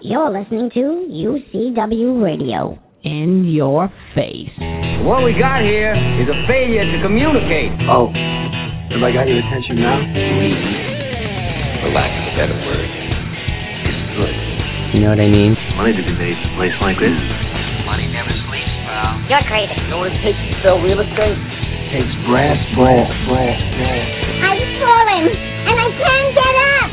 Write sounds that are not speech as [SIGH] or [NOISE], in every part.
You're listening to UCW Radio. In your face. What we got here is a failure to communicate. Oh, have I got your attention now? For lack of a better word, it's good. You know what I mean? Money to be made in a place like this. Money never sleeps, pal. You're crazy. You know what it takes to sell real estate? It takes brass, brass, brass, brass. I'm falling, and I can't get up.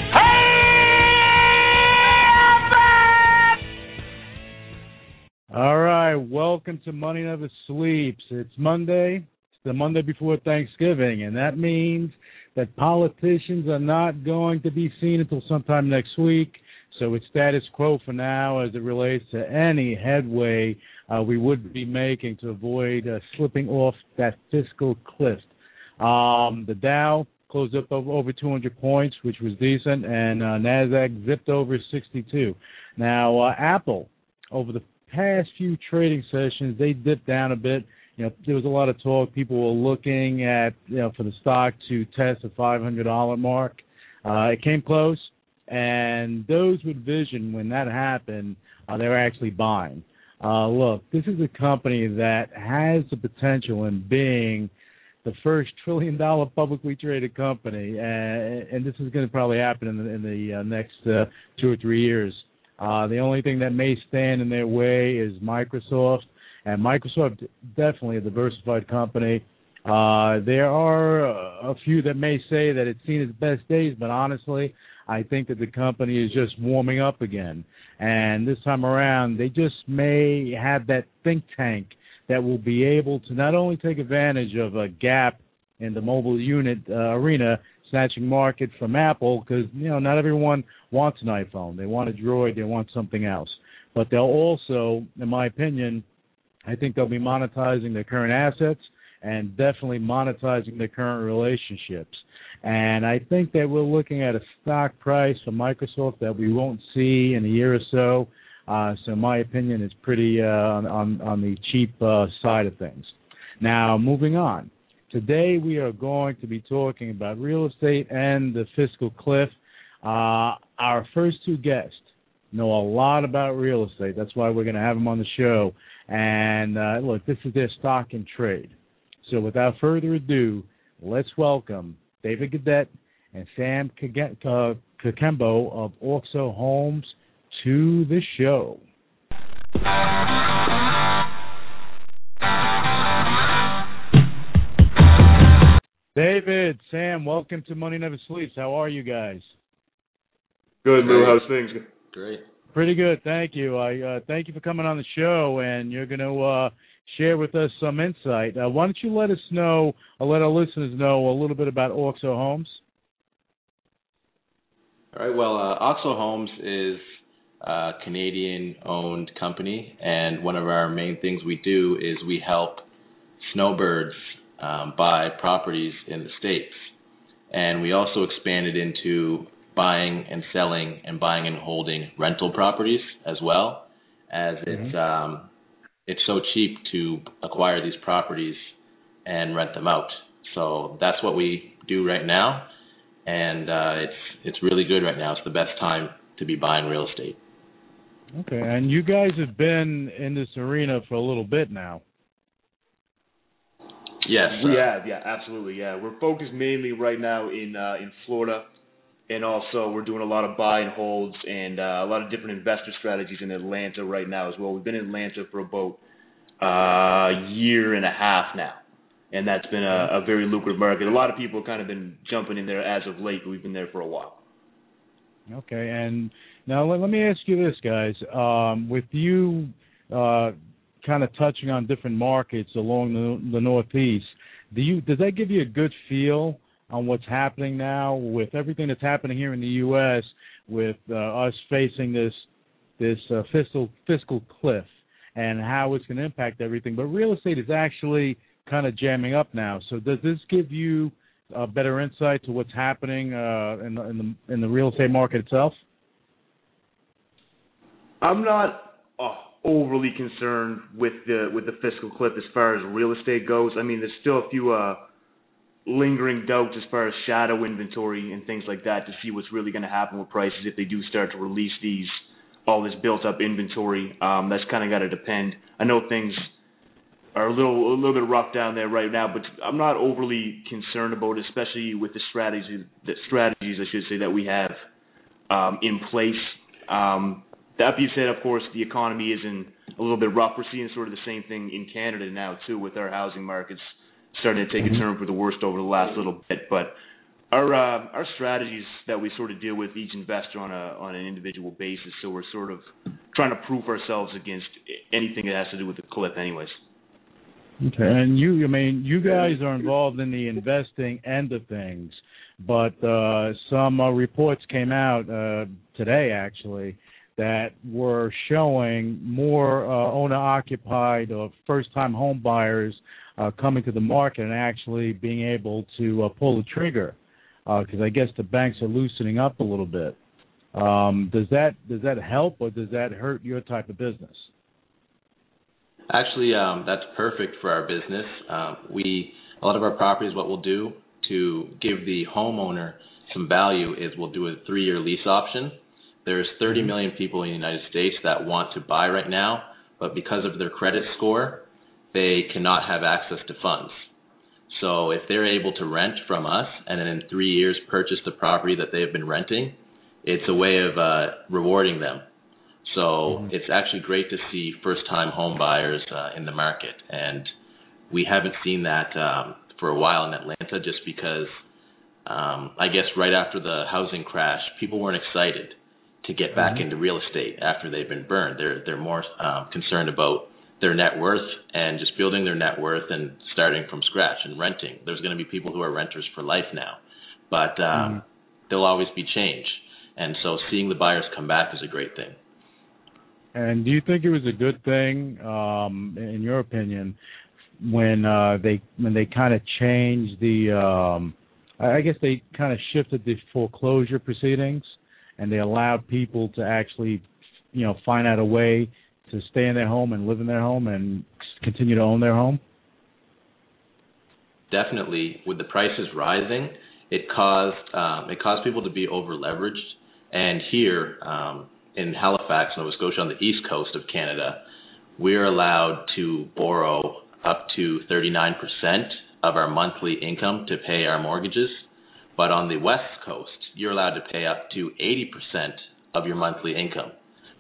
All right, welcome to Money Never Sleeps. It's Monday. It's the Monday before Thanksgiving, and that means that politicians are not going to be seen until sometime next week. So it's status quo for now as it relates to any headway uh, we would be making to avoid uh, slipping off that fiscal cliff. Um, the Dow closed up over, over 200 points, which was decent, and uh, Nasdaq zipped over 62. Now, uh, Apple over the past few trading sessions, they dipped down a bit. You know, there was a lot of talk. People were looking at, you know, for the stock to test the $500 mark. Uh, it came close, and those with vision, when that happened, uh, they were actually buying. Uh, look, this is a company that has the potential in being the first trillion dollar publicly traded company, and, and this is going to probably happen in the, in the uh, next uh, two or three years. Uh, the only thing that may stand in their way is Microsoft, and Microsoft definitely a diversified company. Uh, there are a few that may say that it's seen its best days, but honestly, I think that the company is just warming up again. And this time around, they just may have that think tank that will be able to not only take advantage of a gap in the mobile unit uh, arena, snatching market from Apple because you know not everyone wants an iPhone. They want a Droid. They want something else. But they'll also, in my opinion, I think they'll be monetizing their current assets and definitely monetizing their current relationships. And I think that we're looking at a stock price for Microsoft that we won't see in a year or so. Uh, so my opinion is pretty uh, on on the cheap uh, side of things. Now moving on. Today we are going to be talking about real estate and the fiscal cliff. Uh, our first two guests know a lot about real estate. That's why we're going to have them on the show. And uh, look, this is their stock and trade. So without further ado, let's welcome David Gadet and Sam Kakembo of Oxo Homes to the show. David, Sam, welcome to Money Never Sleeps. How are you guys? Good, Lou. How's things? Great. Pretty good, thank you. I uh, thank you for coming on the show, and you're going to uh, share with us some insight. Uh, why don't you let us know, or let our listeners know, a little bit about Oxo Homes? All right. Well, uh, Oxo Homes is a Canadian-owned company, and one of our main things we do is we help snowbirds um, buy properties in the states, and we also expanded into buying and selling and buying and holding rental properties as well, as mm-hmm. it's um, it's so cheap to acquire these properties and rent them out. So that's what we do right now, and uh, it's it's really good right now. It's the best time to be buying real estate. Okay, and you guys have been in this arena for a little bit now. Yes, we have. Yeah, absolutely. Yeah, we're focused mainly right now in uh, in Florida, and also we're doing a lot of buy and holds and uh, a lot of different investor strategies in Atlanta right now as well. We've been in Atlanta for about uh, a year and a half now, and that's been a, a very lucrative market. A lot of people have kind of been jumping in there as of late, but we've been there for a while. Okay, and now let, let me ask you this, guys. Um, with you uh, kind of touching on different markets along the, the Northeast, do you does that give you a good feel on what's happening now with everything that's happening here in the U.S. with uh, us facing this this uh, fiscal fiscal cliff and how it's going to impact everything? But real estate is actually kind of jamming up now. So does this give you a better insight to what's happening uh, in, the, in the in the real estate market itself? I'm not uh, overly concerned with the with the fiscal cliff as far as real estate goes. I mean, there's still a few uh, lingering doubts as far as shadow inventory and things like that to see what's really going to happen with prices if they do start to release these all this built up inventory. Um, that's kind of got to depend. I know things are a little a little bit rough down there right now, but I'm not overly concerned about it, especially with the strategies the strategies I should say that we have um, in place. Um, that being said, of course, the economy is in a little bit rough. We're seeing sort of the same thing in Canada now too, with our housing markets starting to take a turn for the worst over the last little bit. But our uh, our strategies that we sort of deal with each investor on a on an individual basis. So we're sort of trying to proof ourselves against anything that has to do with the clip, anyways. Okay, and you, I mean, you guys are involved in the investing end of things, but uh, some uh, reports came out uh, today, actually, that were showing more uh, owner-occupied or first-time home buyers uh, coming to the market and actually being able to uh, pull the trigger, because I guess the banks are loosening up a little bit. Um, does that does that help or does that hurt your type of business? Actually, um, that's perfect for our business. Um, we a lot of our properties, what we'll do to give the homeowner some value is we'll do a three-year lease option. There's 30 mm-hmm. people in the United States that want to buy right now, but because of their credit score, they cannot have access to funds. So if they're able to rent from us and then in three years purchase the property that they have been renting, it's a way of uh, rewarding them so mm-hmm. it's actually great to see first-time home buyers uh, in the market, and we haven't seen that um, for a while in Atlanta, just because um, I guess right after the housing crash, people weren't excited to get back mm-hmm. into real estate after they've been burned. They're they're more um, concerned about their net worth and just building their net worth and starting from scratch and renting. There's going to be people who are renters for life now, but um, mm-hmm. there'll always be change. And so seeing the buyers come back is a great thing. And do you think it was a good thing, um, in your opinion, when uh, they when they kind of changed the, um, I guess they kind of shifted the foreclosure proceedings, and they allowed people to actually, you know, find out a way to stay in their home and live in their home and continue to own their home. Definitely, with the prices rising, it caused um, it caused people to be over leveraged, and here. Um, in Halifax, Nova Scotia, on the east coast of Canada, we're allowed to borrow up to 39% of our monthly income to pay our mortgages. But on the west coast, you're allowed to pay up to 80% of your monthly income.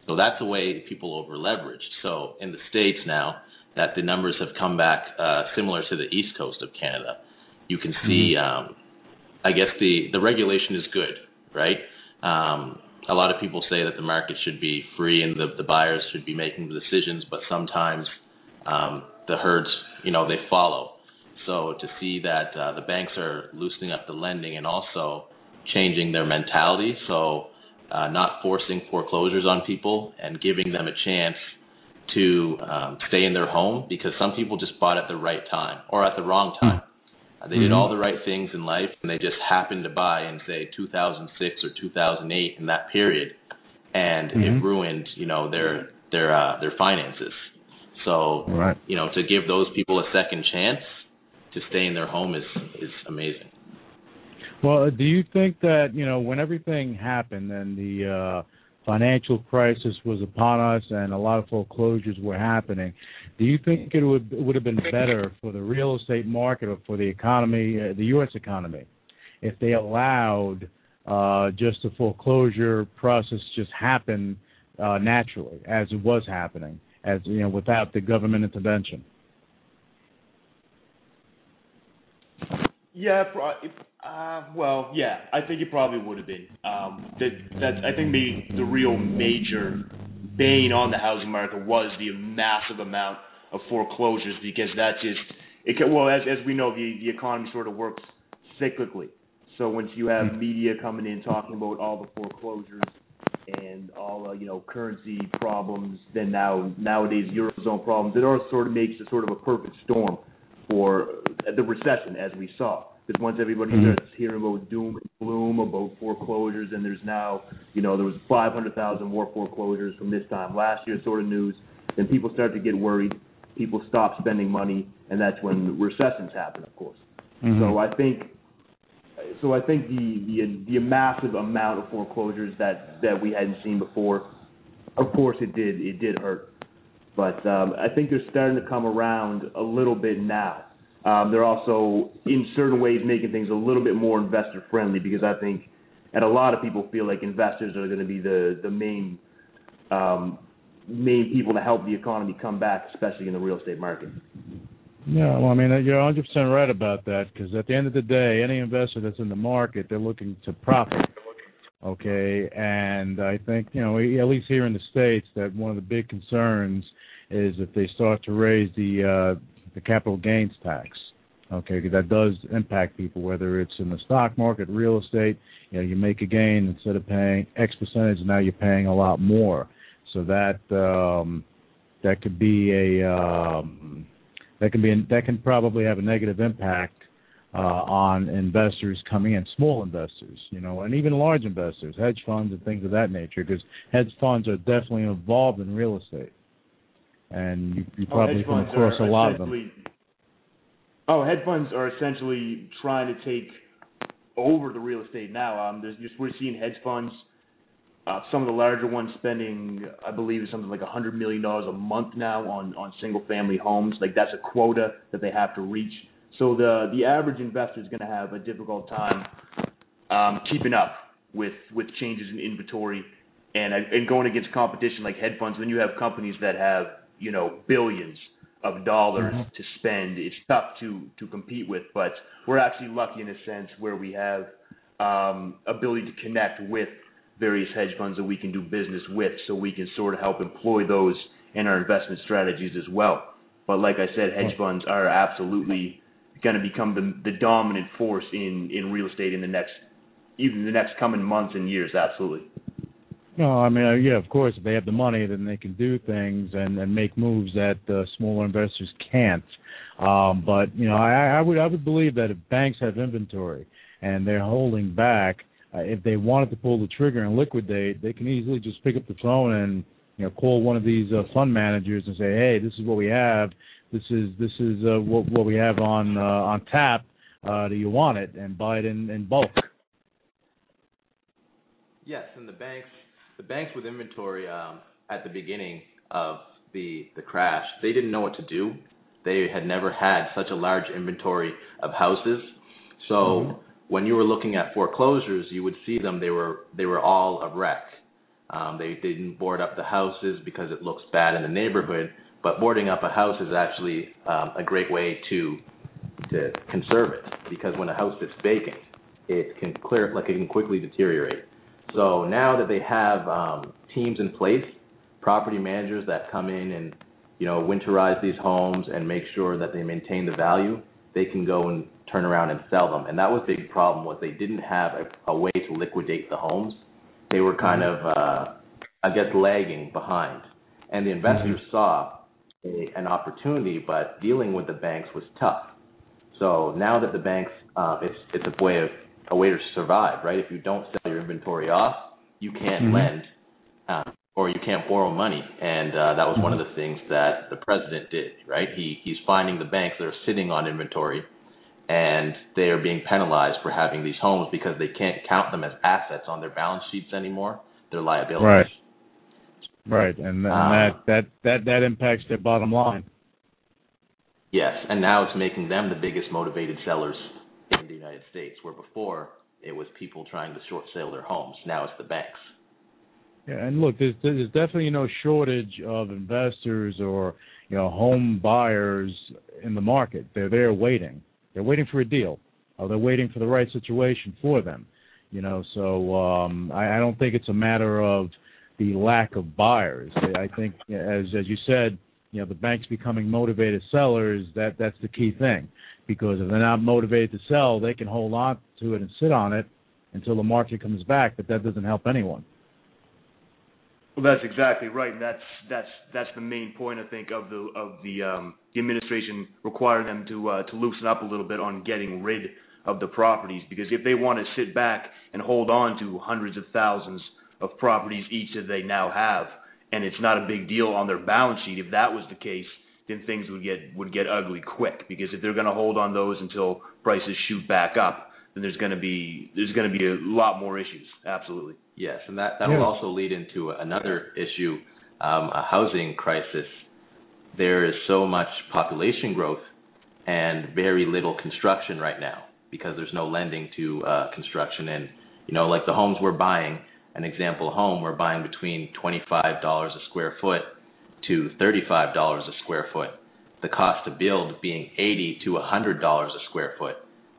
So that's a way people over leverage. So in the States now, that the numbers have come back uh, similar to the east coast of Canada, you can see, mm-hmm. um, I guess the, the regulation is good, right? Um, a lot of people say that the market should be free and the, the buyers should be making the decisions, but sometimes um, the herds, you know, they follow. So to see that uh, the banks are loosening up the lending and also changing their mentality, so uh, not forcing foreclosures on people and giving them a chance to um, stay in their home because some people just bought at the right time or at the wrong time. Uh, they mm-hmm. did all the right things in life, and they just happened to buy in say 2006 or 2008 in that period, and mm-hmm. it ruined you know their their uh, their finances. So right. you know to give those people a second chance to stay in their home is is amazing. Well, do you think that you know when everything happened and the uh, financial crisis was upon us and a lot of foreclosures were happening. Do you think it would would have been better for the real estate market or for the economy, uh, the U.S. economy, if they allowed uh, just the foreclosure process just happen uh, naturally as it was happening, as you know, without the government intervention? Yeah, uh, well, yeah, I think it probably would have been. Um, that that I think the the real major bane on the housing market was the massive amount of foreclosures because that just it can, well as as we know the the economy sort of works cyclically. So once you have hmm. media coming in talking about all the foreclosures and all uh, you know currency problems, then now nowadays eurozone problems, it all sort of makes a sort of a perfect storm for the recession as we saw. Because once everybody mm-hmm. starts hearing about doom and gloom about foreclosures, and there's now, you know, there was 500,000 more foreclosures from this time last year sort of news, then people start to get worried. People stop spending money, and that's when recessions happen, of course. Mm-hmm. So I think, so I think the, the the massive amount of foreclosures that that we hadn't seen before of course it did it did hurt, but um, I think they're starting to come around a little bit now. Um, they're also in certain ways making things a little bit more investor friendly because I think, and a lot of people feel like investors are going to be the the main um, main people to help the economy come back, especially in the real estate market. Yeah, well, I mean, you're 100% right about that because at the end of the day, any investor that's in the market, they're looking to profit. Okay, and I think you know, at least here in the states, that one of the big concerns is if they start to raise the uh, the capital gains tax. Okay, because that does impact people, whether it's in the stock market, real estate. You know, you make a gain instead of paying X percentage, now you're paying a lot more. So that um, that could be a um, that can be that can probably have a negative impact uh, on investors coming in, small investors, you know, and even large investors, hedge funds and things of that nature, because hedge funds are definitely involved in real estate, and you, you probably oh, come across a lot of them. Oh, hedge funds are essentially trying to take over the real estate now. Um, there's just we're seeing hedge funds uh, some of the larger ones spending, I believe, something like a hundred million dollars a month now on on single family homes. Like that's a quota that they have to reach. So the the average investor is going to have a difficult time um, keeping up with with changes in inventory and and going against competition like hedge funds. When you have companies that have you know billions of dollars mm-hmm. to spend, it's tough to to compete with. But we're actually lucky in a sense where we have um, ability to connect with various hedge funds that we can do business with so we can sort of help employ those in our investment strategies as well. But like I said, hedge funds are absolutely going to become the, the dominant force in, in real estate in the next even the next coming months and years. Absolutely. No, I mean, uh, yeah, of course, if they have the money, then they can do things and, and make moves that uh, smaller investors can't. Um, but you know, I, I would I would believe that if banks have inventory and they're holding back, uh, if they wanted to pull the trigger and liquidate, they can easily just pick up the phone and you know call one of these uh, fund managers and say, "Hey, this is what we have. This is this is uh, what what we have on uh, on tap. Uh, do you want it?" And buy it in, in bulk. Yes, and the banks the banks with inventory um, at the beginning of the the crash, they didn't know what to do. They had never had such a large inventory of houses, so. Mm-hmm when you were looking at foreclosures, you would see them. They were they were all a wreck. Um, they, they didn't board up the houses because it looks bad in the neighborhood. But boarding up a house is actually um, a great way to to conserve it because when a house sits vacant, it can clear like it can quickly deteriorate. So now that they have um, teams in place, property managers that come in and you know winterize these homes and make sure that they maintain the value, they can go and turn around and sell them. And that was the big problem was they didn't have a, a way to liquidate the homes. They were kind of, uh, I guess, lagging behind. And the investors mm-hmm. saw a, an opportunity, but dealing with the banks was tough. So now that the banks, uh, it's it's a way of a way to survive, right? If you don't inventory off, you can't mm-hmm. lend, uh, or you can't borrow money. And uh, that was mm-hmm. one of the things that the president did, right? He he's finding the banks that are sitting on inventory and they are being penalized for having these homes because they can't count them as assets on their balance sheets anymore. They're liabilities. Right. Right, and, and um, that that that that impacts their bottom line. Yes, and now it's making them the biggest motivated sellers in the United States, where before it was people trying to short sale their homes. Now it's the banks. Yeah, and look, there's, there's definitely no shortage of investors or you know home buyers in the market. They're there waiting. They're waiting for a deal. Uh, they're waiting for the right situation for them. You know, so um, I, I don't think it's a matter of the lack of buyers. I think, as as you said, you know, the banks becoming motivated sellers. That that's the key thing, because if they're not motivated to sell, they can hold on to it and sit on it until the market comes back. But that doesn't help anyone. Well, that's exactly right, and that's that's that's the main point I think of the of the um, the administration requiring them to uh, to loosen up a little bit on getting rid of the properties because if they want to sit back and hold on to hundreds of thousands of properties each that they now have, and it's not a big deal on their balance sheet, if that was the case, then things would get would get ugly quick because if they're going to hold on those until prices shoot back up, then there's going to be there's going to be a lot more issues. Absolutely. Yes, and that that Yeah. will also lead into another issue, um, a housing crisis. There is so much population growth and very little construction right now because there's no lending to uh, construction. And you know, like the homes we're buying, an example home we're buying between twenty-five dollars a square foot to thirty-five dollars a square foot. The cost to build being eighty to hundred dollars a square foot.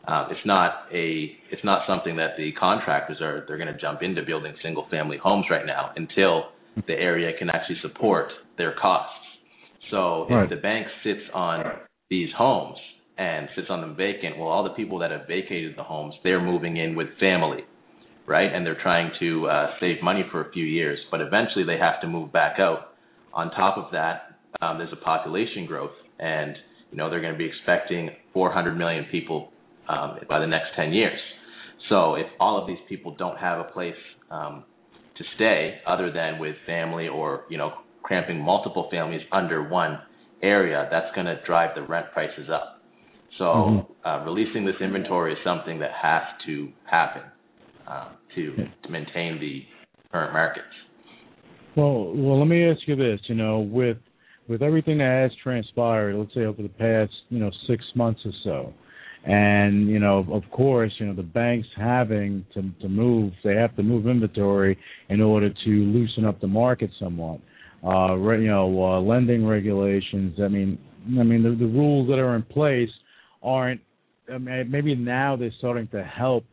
Um, it's not a it's not something that the contractors are they're going to jump into building single family homes right now until the area can actually support their costs. So if the bank sits on these homes and sits on them vacant, well, all the people that have vacated the homes, they're moving in with family, right? And they're trying to uh, save money for a few years, but eventually they have to move back out. On top of that, um, there's a population growth, and you know they're going to be expecting 400 million people um, by the next 10 years. So if all of these people don't have a place um, to stay other than with family or you know cramping multiple families under one area, that's going to drive the rent prices up. So Mhm. uh, releasing this inventory is something that has to happen um, to, to maintain the current markets. Well, well, let me ask you this. You know, with with everything that has transpired, let's say over the past, you know, six months or so, and you know, of course, you know, the banks having to to move, they have to move inventory in order to loosen up the market somewhat. Uh, you know, uh, lending regulations. I mean, I mean, the, the rules that are in place aren't. I mean, maybe now they're starting to help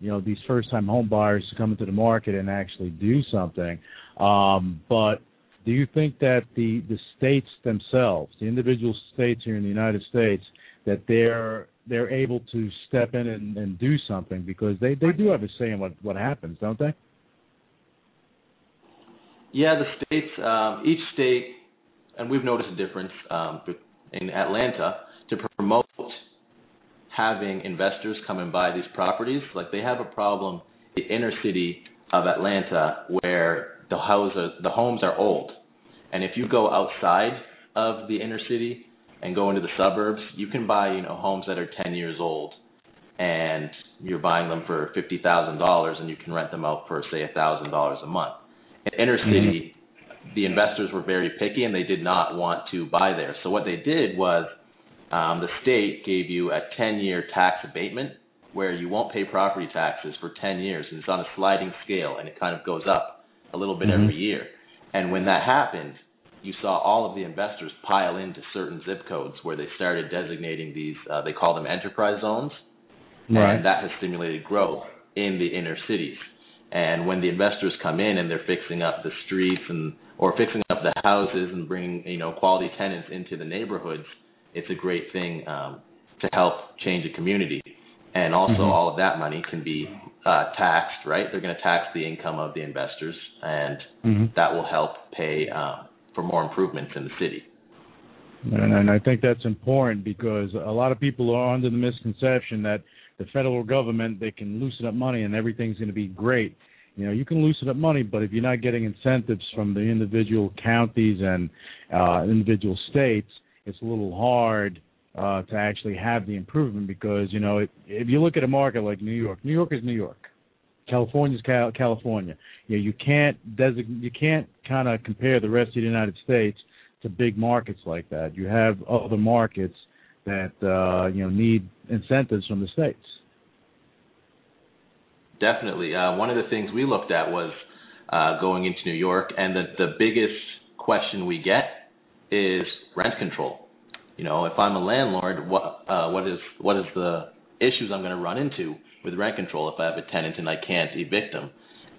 you know these first time home buyers to come into the market and actually do something. Um, but do you think that the the states themselves the individual states here in the united states that they're they're able to step in and, and do something? Because they they do have a say in what what happens don't they? Yeah, the states, um, each state, and we've noticed a difference um, in Atlanta to promote having investors come and buy these properties. Like they have a problem the inner city of Atlanta where the houses, the homes are old, and if you go outside of the inner city and go into the suburbs, you can buy you know homes that are 10 years old, and you're buying them for fifty thousand dollars, and you can rent them out for say a thousand dollars a month in inner mm-hmm. city, the investors were very picky and they did not want to buy there. So what they did was um, the state gave you a 10-year tax abatement where you won't pay property taxes for 10 years, and it's on a sliding scale, and it kind of goes up a little bit Mhm. every year. And when that happened, you saw all of the investors pile into certain zip codes where they started designating these. Uh, they call them enterprise zones and that has stimulated growth in the inner cities. And when the investors come in and they're fixing up the streets and or fixing up the houses and bringing you know quality tenants into the neighborhoods, it's a great thing um, to help change a community. And also, Mhm. all of that money can be uh, taxed, right? They're going to tax the income of the investors, and hmm that will help pay um, for more improvements in the city. And, and I think that's important because a lot of people are under the misconception that the federal government they can loosen up money and everything's going to be great. You know, you can loosen up money, but if you're not getting incentives from the individual counties and uh, individual states, it's a little hard uh, to actually have the improvement because you know it, if you look at a market like New York, New York is New York. California's Cal- California. You know, you can't design, you can't kind of compare the rest of the United States to big markets like that. You have other markets that uh, you know need incentives from the states. Definitely. Uh, one of the things we looked at was uh, going into New York, and the, the biggest question we get is rent control. You know, if I'm a landlord, what uh, what is what is the issues I'm going to run into with rent control if I have a tenant and I can't evict them?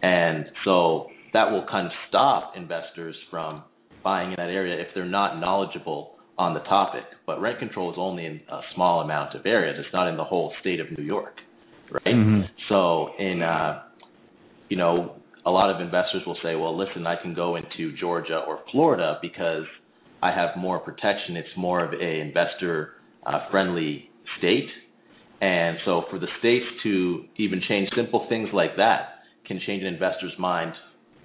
And so that will kind of stop investors from buying in that area if they're not knowledgeable on the topic. But rent control is only in a small amount of areas. It's not in the whole state of New York, right? Mhm. So in uh, you know, a lot of investors will say, well, listen, I can go into Georgia or Florida because I have more protection. It's more of a investor uh, friendly state. And so for the states to even change simple things like that can change an investor's mind,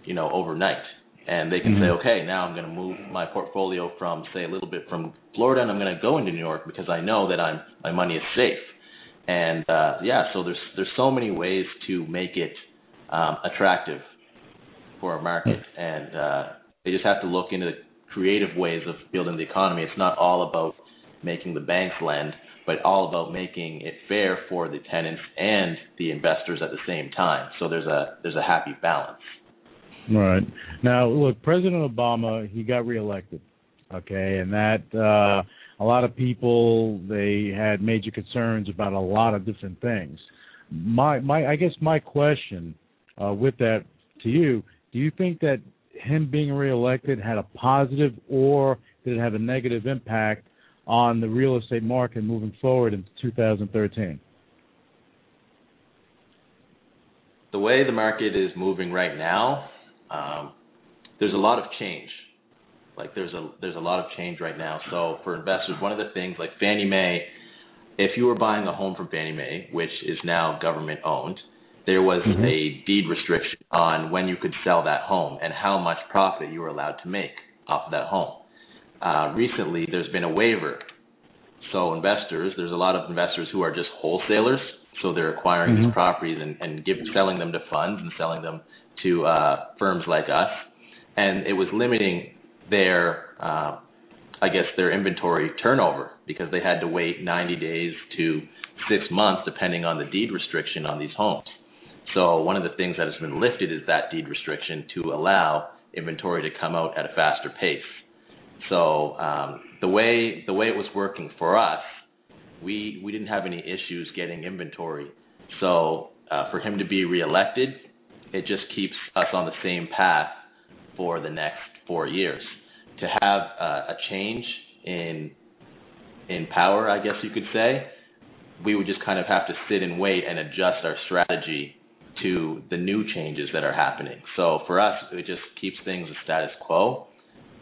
you know, overnight. And they can say, Mhm. okay, now I'm going to move my portfolio from, say, a little bit from Florida, and I'm going to go into New York because I know that I'm my money is safe. And uh, yeah, so there's there's so many ways to make it um, attractive for a market, and uh, they just have to look into creative ways of building the economy. It's not all about making the banks lend, but all about making it fair for the tenants and the investors at the same time. So there's a there's a happy balance. Right. Now, look, President Obama, he got reelected. Okay, and that uh a lot of people they had major concerns about a lot of different things. My my I guess my question uh with that to you, do you think that him being reelected had a positive or did it have a negative impact on the real estate market moving forward into 2013? The way the market is moving right now, um, there's a lot of change. Like there's a there's a lot of change right now. So for investors, one of the things like Fannie Mae, if you were buying a home from Fannie Mae, which is now government owned, there was mm-hmm. a deed restriction on when you could sell that home and how much profit you were allowed to make off of that home. Uh, recently, there's been a waiver. So investors, there's a lot of investors who are just wholesalers. So they're acquiring mm-hmm. these properties and, and give, selling them to funds and selling them to uh, firms like us. And it was limiting their, uh, I guess, their inventory turnover because they had to wait 90 days to six months, depending on the deed restriction on these homes. So one of the things that has been lifted is that deed restriction to allow inventory to come out at a faster pace. So um, the way the way it was working for us, we we didn't have any issues getting inventory. So uh, for him to be reelected, it just keeps us on the same path for the next four years. To have uh, a change in in power, I guess you could say, we would just kind of have to sit and wait and adjust our strategy to the new changes that are happening. So for us, it just keeps things the status quo.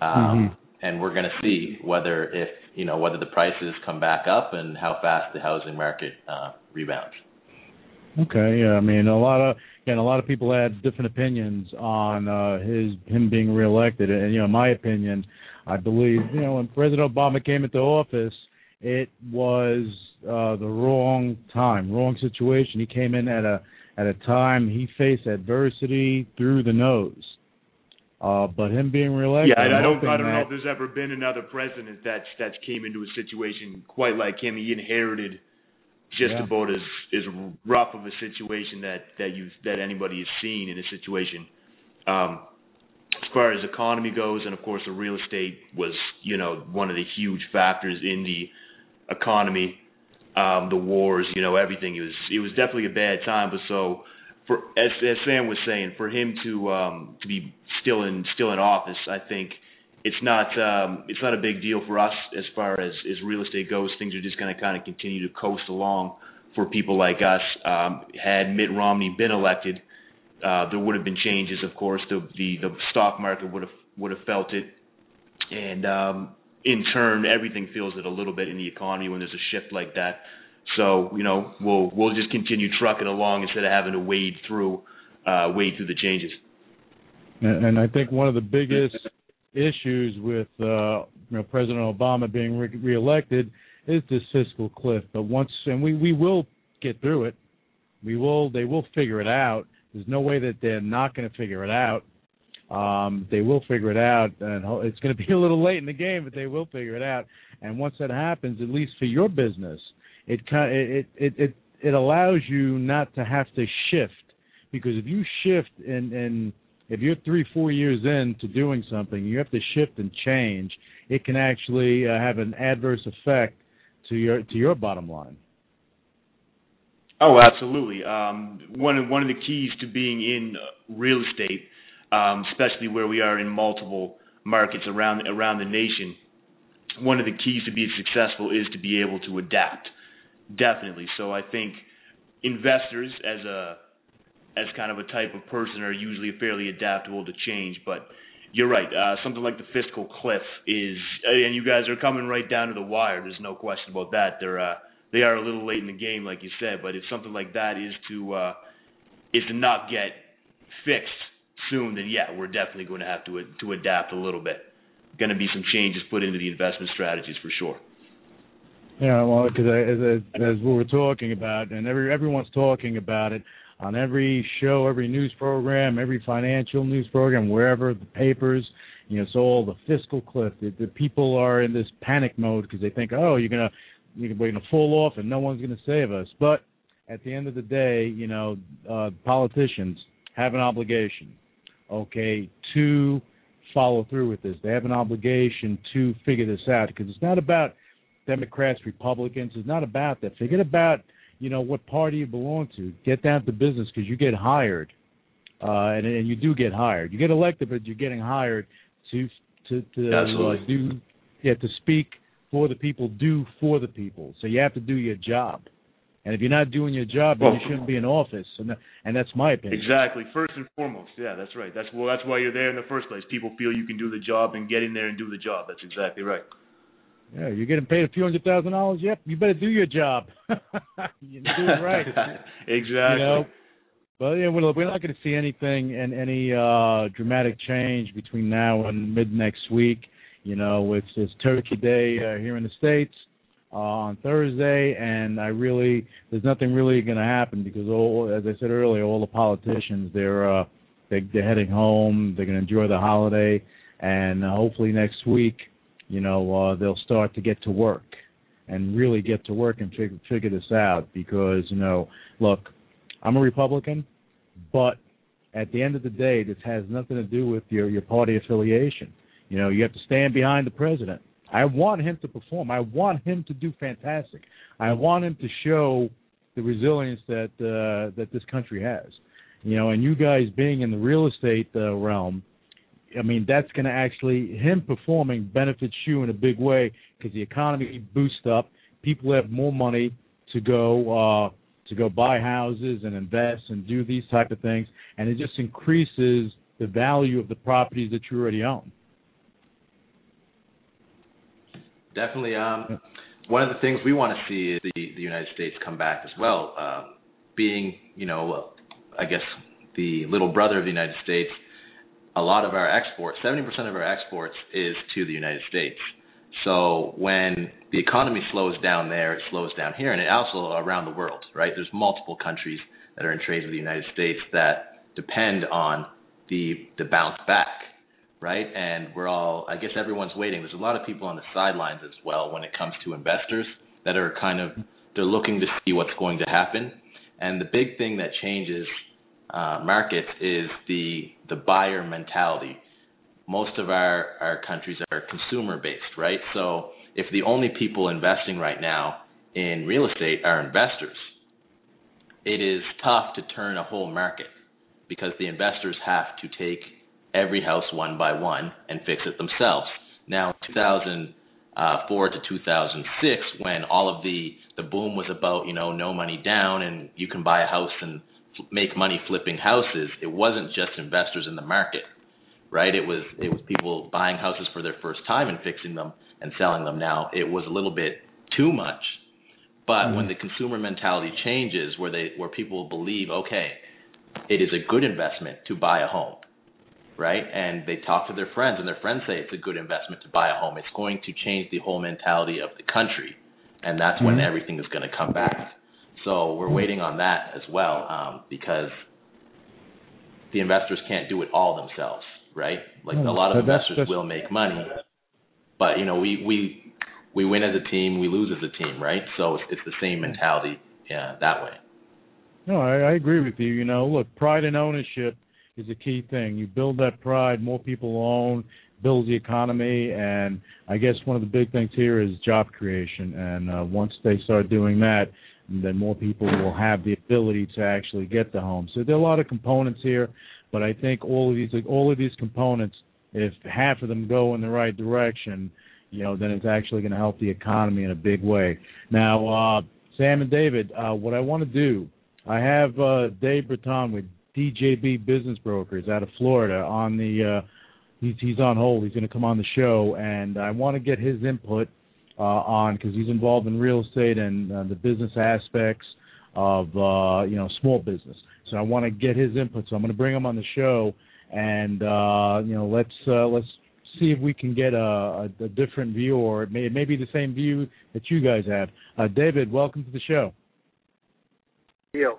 Um, mm-hmm and we're going to see whether if you know whether the prices come back up and how fast the housing market uh, rebounds. Okay, yeah, I mean a lot of again a lot of people had different opinions on uh, his him being reelected, and you know my opinion, I believe you know when President Obama came into office, it was uh, the wrong time, wrong situation. He came in at a at a time he faced adversity through the nose uh, but him being reelected, yeah, I, I don't, I don't know if there's ever been another president that's that's came into a situation quite like him. He inherited just yeah. about as as rough of a situation that that you that anybody has seen in a situation. Um, as far as economy goes, and of course, the real estate was you know one of the huge factors in the economy. Um, the wars, you know, everything. It was it was definitely a bad time. But so for as, as Sam was saying, for him to um, to be still in still in office, I think it's not um, it's not a big deal for us as far as as real estate goes. Things are just going to kind of continue to coast along for people like us. Um, had Mitt Romney been elected, uh, there would have been changes. Of course, the the, the stock market would have would have felt it, and um, in turn, everything feels it a little bit in the economy when there's a shift like that. So you know, we'll we'll just continue trucking along instead of having to wade through uh, wade through the changes. And, and I think one of the biggest issues with uh, you know President Obama being re- reelected is this fiscal cliff. But once and we we will get through it. We will they will figure it out. There's no way that they're not going to figure it out. Um, they will figure it out, and it's going [LAUGHS] to be a little late in the game, but they will figure it out. And once that happens, at least for your business, it it it it it allows you not to have to shift. Because if you shift and and if you're three four years into doing something you have to shift and change. It can actually uh, have an adverse effect to your to your bottom line. Oh absolutely. Um, one of one of the keys to being in real estate um, especially where we are in multiple markets around around the nation one of the keys to being successful is to be able to adapt Definitely. So I think investors as a as kind of a type of person are usually fairly adaptable to change, but you're right. Uh, something like the fiscal cliff is, and you guys are coming right down to the wire. There's no question about that. They're uh, they are a little late in the game, like you said. But if something like that is to uh, is to not get fixed soon, then yeah, we're definitely going to have to to adapt a little bit. Going to be some changes put into the investment strategies for sure. Yeah, well, because as, as, we were talking about, and every everyone's talking about it, on every show, every news program, every financial news program, wherever the papers, you know, so all the fiscal cliff. The, the people are in this panic mode because they think, oh, you're gonna you're gonna fall off and no one's gonna save us. But at the end of the day, you know, uh, politicians have an obligation, okay, to follow through with this. They have an obligation to figure this out because it's not about Democrats, Republicans. It's not about that. Forget about you know what party you belong to. Get down to business because you get hired, uh, and and you do get hired. You get elected, but you're getting hired to to to uh, do yeah to speak for the people, do for the people. So you have to do your job. And if you're not doing your job, then well, you shouldn't be in office. And and that's my opinion. Exactly. First and foremost, yeah, that's right. That's well, that's why you're there in the first place. People feel you can do the job and get in there and do the job. That's exactly right. Yeah, you're getting paid a few hundred thousand dollars. Yep, you better do your job. you do it right. [LAUGHS] exactly. You know, but yeah, we're not going to see anything and any uh dramatic change between now and mid next week. You know, it's it's Turkey Day uh, here in the states uh, on Thursday, and I really there's nothing really going to happen because all, as I said earlier, all the politicians they're uh, they, they're heading home. They're going to enjoy the holiday, and uh, hopefully next week, you know, uh, they'll start to get to work and really get to work and figure figure this out because you know, look, I'm a Republican, but at the end of the day, this has nothing to do with your your party affiliation. You know, you have to stand behind the president I want him to perform. I want him to do fantastic. I want him to show the resilience that uh, that this country has. You know, and you guys being in the real estate uh, realm, I mean, that's going to actually him performing benefits you in a big way because the economy boosts up. People have more money to go uh, to go buy houses and invest and do these type of things, and it just increases the value of the properties that you already own. Definitely. Um, one of the things we want to see is the, the United States come back as well. Um, being, you know, I guess the little brother of the United States, a lot of our exports, 70% of our exports is to the United States. So when the economy slows down there, it slows down here, and it also around the world, right? There's multiple countries that are in trade with the United States that depend on the the bounce back right? And we're all, I guess everyone's waiting. There's a lot of people on the sidelines as well when it comes to investors that are kind of, they're looking to see what's going to happen. And the big thing that changes uh, markets is the the buyer mentality. Most of our, our countries are consumer based, right? So if the only people investing right now in real estate are investors, it is tough to turn a whole market because the investors have to take every house one by one and fix it themselves. Now, 2004 to 2006, when all of the the boom was about you know no money down and you can buy a house and make money flipping houses, it wasn't just investors in the market, right? It was it was people buying houses for their first time and fixing them and selling them. Now, it was a little bit too much. But mm-hmm. when the consumer mentality changes, where they where people believe, okay, it is a good investment to buy a home right? And they talk to their friends, and their friends say it's a good investment to buy a home. It's going to change the whole mentality of the country, and that's mm-hmm. when everything is going to come back. So we're waiting on that as well, um, because the investors can't do it all themselves, right? Like a lot of investors that's, will make money, but you know we we we win as a team, we lose as a team, right? So it's, it's the same mentality, yeah, that way. No, I, I agree with you. You know, look, pride and ownership is a key thing. You build that pride, more people own, builds the economy, and I guess one of the big things here is job creation. And uh, once they start doing that, then more people will have the ability to actually get the home. So there are a lot of components here, but I think all of these all of these components, if half of them go in the right direction, you know, then it's actually going to help the economy in a big way. Now, uh, Sam and David, uh, what I want to do, I have uh, Dave Breton with DJB Business Brokers out of Florida on the. Uh, he's he's on hold. He's going to come on the show, and I want to get his input uh, on because he's involved in real estate and uh, the business aspects of uh, you know small business. So I want to get his input. So I'm going to bring him on the show, and uh, you know let's uh, let's see if we can get a, a, a different view, or it may, it may be the same view that you guys have. Uh, David, welcome to the show. Yo.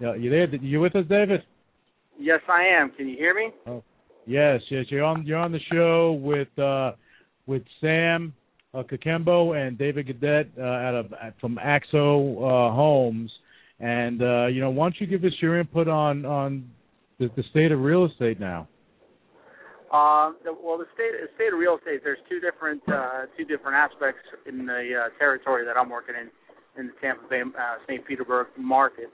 Yeah, you there? You with us, David? Yes, I am. Can you hear me? Oh, yes, yes. You're on. You're on the show with uh, with Sam uh, Kakembo and David Gadet uh, out of from Axo uh, Homes. And uh, you know, why don't you give us your input on on the, the state of real estate now? Uh, the, well, the state the state of real estate. There's two different uh, two different aspects in the uh, territory that I'm working in in the Tampa Bay uh, St. Petersburg market.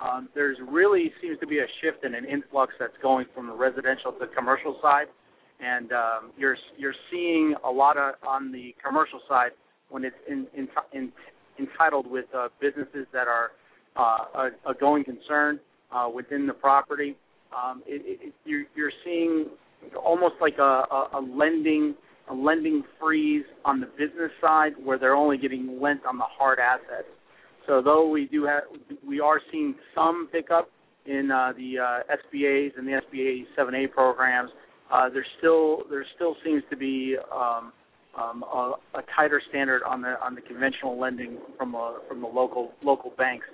Um, there's really seems to be a shift and an influx that's going from the residential to the commercial side, and um, you're you're seeing a lot of on the commercial side when it's in, in, in, entitled with uh, businesses that are uh, a, a going concern uh, within the property. Um, it, it, you're, you're seeing almost like a, a, a lending a lending freeze on the business side where they're only getting lent on the hard assets. So though we do have we are seeing some pickup in uh, the uh, SBA's and the SBA 7A programs, uh, there still there still seems to be um, um, a, a tighter standard on the on the conventional lending from a, from the local local banks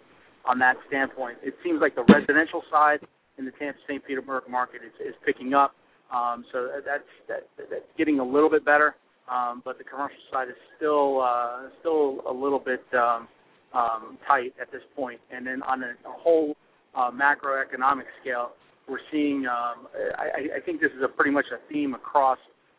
on that standpoint. It seems like the residential side in the Tampa St. Petersburg market is, is picking up. Um, so that's that, that's getting a little bit better, um, but the commercial side is still uh, still a little bit um, um, tight at this point. And then on a, a whole uh, macroeconomic scale, we're seeing. Um, I, I think this is a pretty much a theme across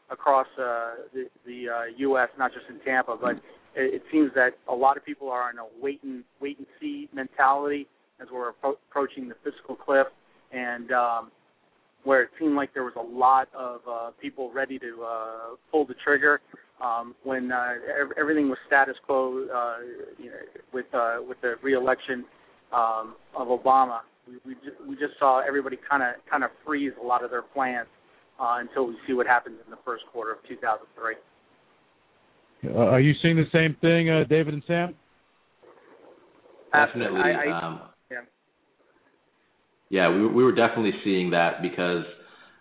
across uh, the, the uh, U.S., not just in Tampa, but it, it seems that a lot of people are in a wait and wait and see mentality as we're appro- approaching the fiscal cliff, and um, where it seemed like there was a lot of uh, people ready to uh, pull the trigger um, when uh, everything was status quo uh, you know, with uh, with the reelection um, of Obama. We we just, we just saw everybody kind of kind of freeze a lot of their plans uh, until we see what happens in the first quarter of 2003. Uh, are you seeing the same thing, uh, David and Sam? Definitely. I, I, um, yeah. Yeah, we we were definitely seeing that because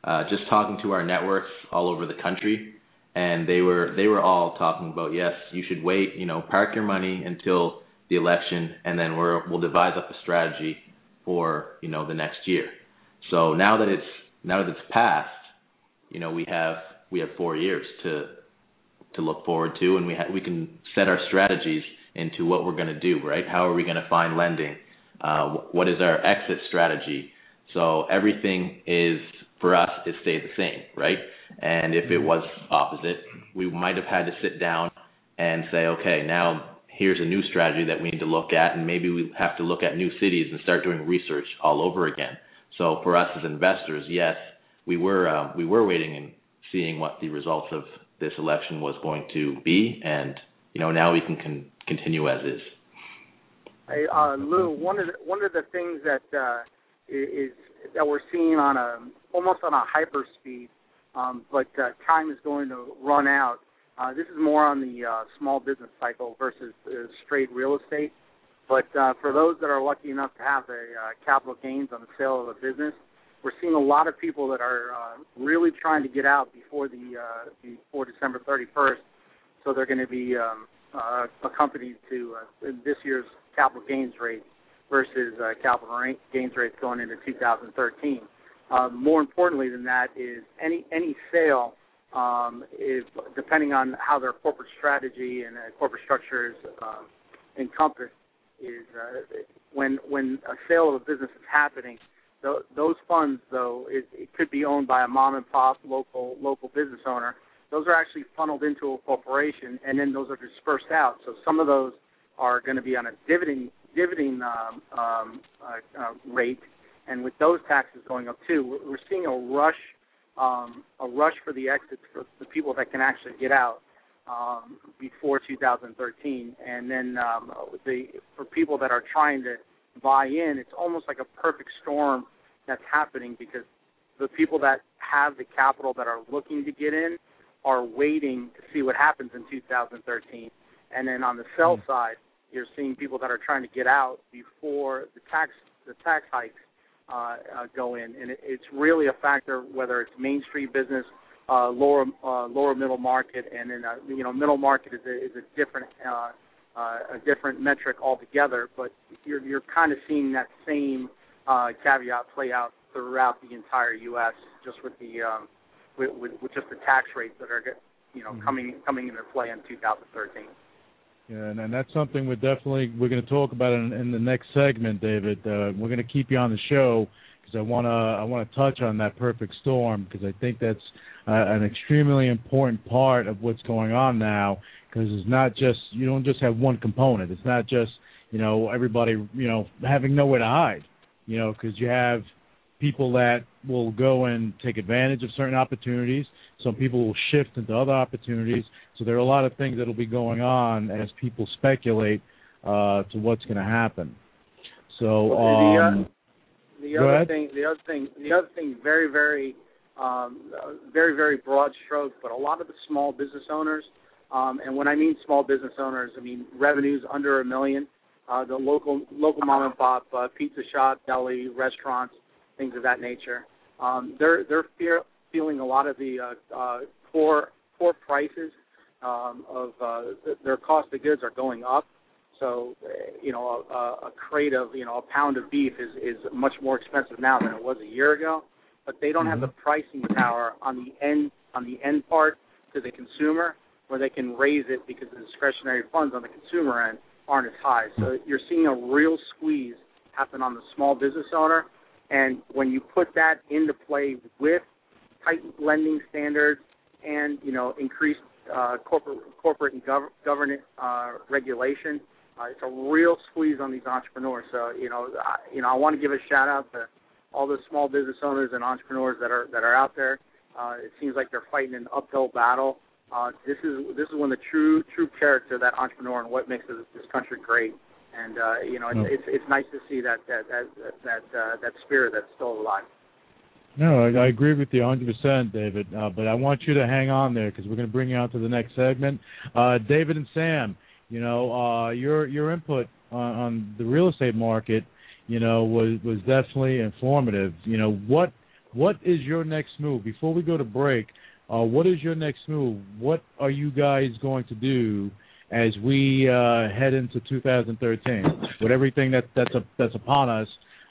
uh, just talking to our networks all over the country, and they were they were all talking about yes, you should wait, you know, park your money until the election, and then we're we'll devise up a strategy for you know the next year. So now that it's now that it's passed, you know we have we have four years to to look forward to, and we ha- we can set our strategies into what we're going to do. Right? How are we going to find lending? Uh, what is our exit strategy? So everything is for us it stayed the same, right? And if it was opposite, we might have had to sit down and say, okay, now here's a new strategy that we need to look at, and maybe we have to look at new cities and start doing research all over again. So for us as investors, yes, we were uh, we were waiting and seeing what the results of this election was going to be, and you know now we can con- continue as is. Hey, uh, Lou, one of the, one of the things that uh, is that we're seeing on a almost on a hyper speed, um, but uh, time is going to run out. Uh, this is more on the uh, small business cycle versus uh, straight real estate. But uh, for those that are lucky enough to have a uh, capital gains on the sale of a business, we're seeing a lot of people that are uh, really trying to get out before the uh, before December 31st. So they're going to be um, uh, accompanied to uh, this year's capital gains rate versus uh, capital gains rates going into 2013. Uh, more importantly than that is any any sale um, is depending on how their corporate strategy and uh, corporate structure is um, encompassed. Is uh, when when a sale of a business is happening, th- those funds though it, it could be owned by a mom and pop local local business owner. Those are actually funneled into a corporation, and then those are dispersed out. So some of those are going to be on a dividend dividend um, um, uh, uh, rate, and with those taxes going up too, we're, we're seeing a rush um, a rush for the exits for the people that can actually get out um, before 2013, and then um, the for people that are trying to buy in, it's almost like a perfect storm that's happening because the people that have the capital that are looking to get in are waiting to see what happens in 2013, and then on the sell Hmm. side, you're seeing people that are trying to get out before the tax the tax hikes uh, uh, go in, and it, it's really a factor whether it's Main Street business, uh, lower uh, lower middle market, and then uh, you know middle market is a, is a different uh, uh, a different metric altogether. But you're you're kind of seeing that same uh, caveat play out throughout the entire U.S. just with the um, with, with, with just the tax rates that are you know Mhm. coming coming into play in 2013. And, and that's something we're definitely we're going to talk about in, in the next segment, David. Uh, we're going to keep you on the show because I want to I want to touch on that perfect storm because I think that's uh, an extremely important part of what's going on now because it's not just you don't just have one component. It's not just you know everybody you know having nowhere to hide. You know because you have people that will go and take advantage of certain opportunities. Some people will shift into other opportunities. So there are a lot of things that will be going on as people speculate uh, to what's going to happen. So the, uh, um, The other ahead. thing, the other thing, the other thing, very, very, um, uh, very, very broad strokes, but a lot of the small business owners, um, and when I mean small business owners, I mean revenues under a million, uh, the local local mom and pop uh, pizza shop, deli, restaurants, things of that nature. Um, they're they're fear, feeling a lot of the uh, uh, poor poor prices um, of uh, th- their cost of goods are going up. So, you know, a, a crate of, you know, a pound of beef is is much more expensive now than it was a year ago. But they don't have the pricing power on the end on the end part to the consumer, where they can raise it because the discretionary funds on the consumer end aren't as high. So you're seeing a real squeeze happen on the small business owner. And when you put that into play with tightened lending standards and you know increased uh, corporate corporate and gov- government uh, regulation, uh, it's a real squeeze on these entrepreneurs. So you know, I, you know, I want to give a shout out to all the small business owners and entrepreneurs that are that are out there. Uh, it seems like they're fighting an uphill battle. Uh, this is this is when the true true character of that entrepreneur and what makes this, this country great. And uh, you know, it's, it's it's nice to see that that that that uh, that spirit that's still alive. No, I, I agree with you 100%, David. Uh, but I want you to hang on there because we're going to bring you on to the next segment. Uh, David and Sam, you know, uh, your your input on, on the real estate market, you know, was was definitely informative. You know, what what is your next move before we go to break? Uh, what is your next move? What are you guys going to do as we uh, head into 2013 with everything that that's a, that's upon us,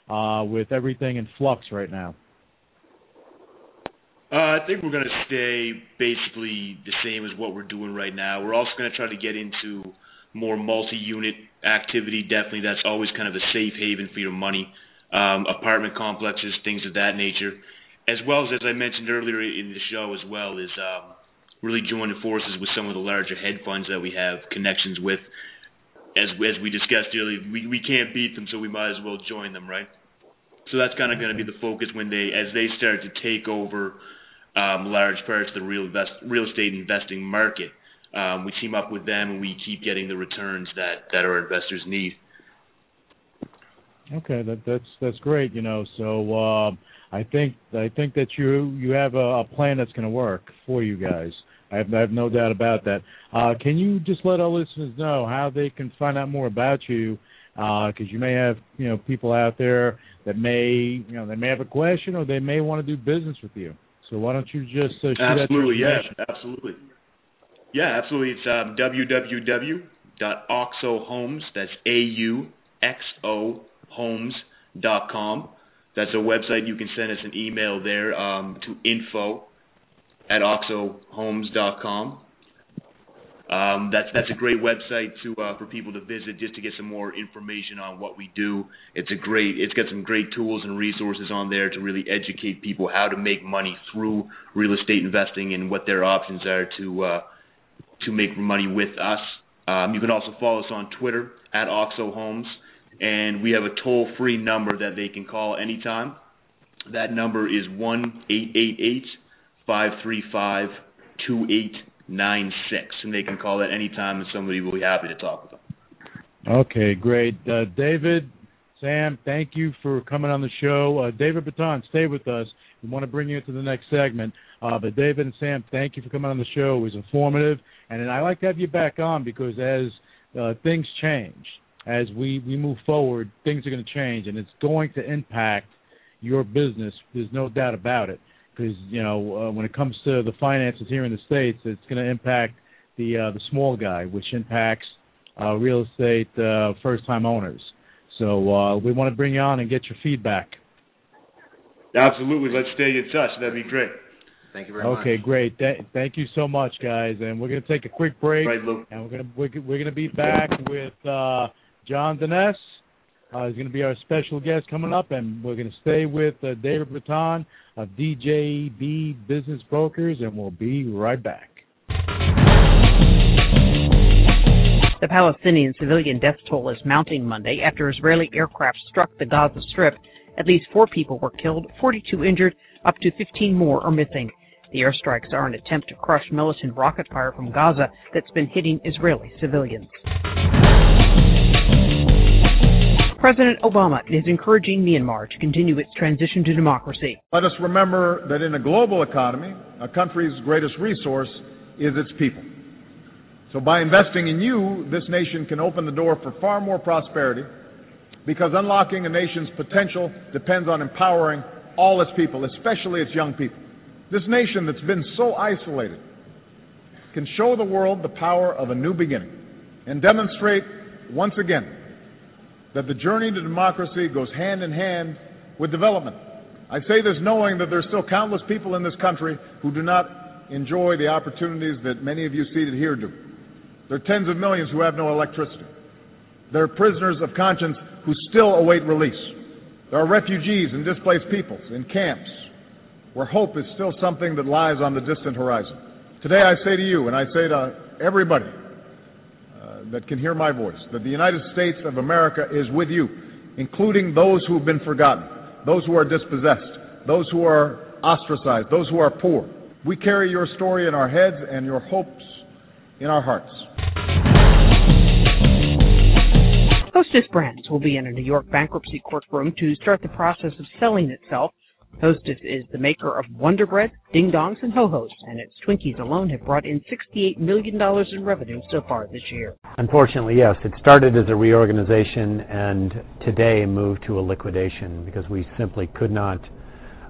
uh, with everything in flux right now? Uh, I think we're going to stay basically the same as what we're doing right now. We're also going to try to get into more multi-unit activity. Definitely, that's always kind of a safe haven for your money. Um, apartment complexes, things of that nature, as well as as I mentioned earlier in the show as well is um, really joining forces with some of the larger hedge funds that we have connections with. As as we discussed earlier, we we can't beat them, so we might as well join them, right? So that's kind of going to be the focus when they as they start to take over um, large parts of the real invest, real estate investing market. Um, we team up with them and we keep getting the returns that that our investors need. Okay, that that's that's great. You know, so um, I think I think that you you have a, a plan that's going to work for you guys. I have, I have no doubt about that. Uh, can you just let our listeners know how they can find out more about you? Because you may have you know people out there that may you know they may have a question or they may want to do business with you. So why don't you just uh, shoot Absolutely, yeah, absolutely. Yeah, absolutely. It's um, www.auxohomes. That's A U X O Homes dot com. That's a website. You can send us an email there um, to info at auxohomes dot com. Um, that's that's a great website to uh, for people to visit just to get some more information on what we do. It's a great it's got some great tools and resources on there to really educate people how to make money through real estate investing and what their options are to uh, to make money with us. Um, you can also follow us on Twitter at Auxo Homes, and we have a toll free number that they can call anytime. That number is one eight eight eight five three five two eight nine six, and they can call at any time, and somebody will be happy to talk with them. Okay, great. Uh, David, Sam, thank you for coming on the show. Uh, David Breton, stay with us. We want to bring you into the next segment. Uh, but David and Sam, thank you for coming on the show. It was informative, and I like to have you back on because as uh, things change, as we, we move forward, things are going to change, and it's going to impact your business. There's no doubt about it. Because you know, uh, when it comes to the finances here in the states, it's going to impact the uh, the small guy, which impacts uh, real estate uh, first time owners. So uh, we want to bring you on and get your feedback. Absolutely. Let's stay in touch. That'd be great. Thank you very much. Okay, great. Th- thank you so much, guys. And we're going to take a quick break, Right, Luke. and we're going to we're, we're going to be back with uh, John Dines. Uh, he's going to be our special guest coming up, and we're going to stay with uh, David Breton of DJB Business Brokers, and we'll be right back. The Palestinian civilian death toll is mounting Monday after Israeli aircraft struck the Gaza Strip. At least four people were killed, 42 injured, up to 15 more are missing. The airstrikes are an attempt to crush militant rocket fire from Gaza that's been hitting Israeli civilians. President Obama is encouraging Myanmar to continue its transition to democracy. Let us remember that in a global economy, a country's greatest resource is its people. So by investing in you, this nation can open the door for far more prosperity because unlocking a nation's potential depends on empowering all its people, especially its young people. This nation that's been so isolated can show the world the power of a new beginning and demonstrate once again that the journey to democracy goes hand in hand with development. I say this knowing that there's still countless people in this country who do not enjoy the opportunities that many of you seated here do. There are tens of millions who have no electricity. There are prisoners of conscience who still await release. There are refugees and displaced peoples in camps where hope is still something that lies on the distant horizon. Today I say to you, and I say to everybody that can hear my voice, that the United States of America is with you, including those who have been forgotten, those who are dispossessed, those who are ostracized, those who are poor. We carry your story in our heads and your hopes in our hearts. Hostess Brands will be in a New York bankruptcy courtroom to start the process of selling itself. Hostess is the maker of Wonder Bread, Ding Dongs, and Ho Hos, and its Twinkies alone have brought in $68 million in revenue so far this year. Unfortunately, yes. It started as a reorganization and today moved to a liquidation because we simply could not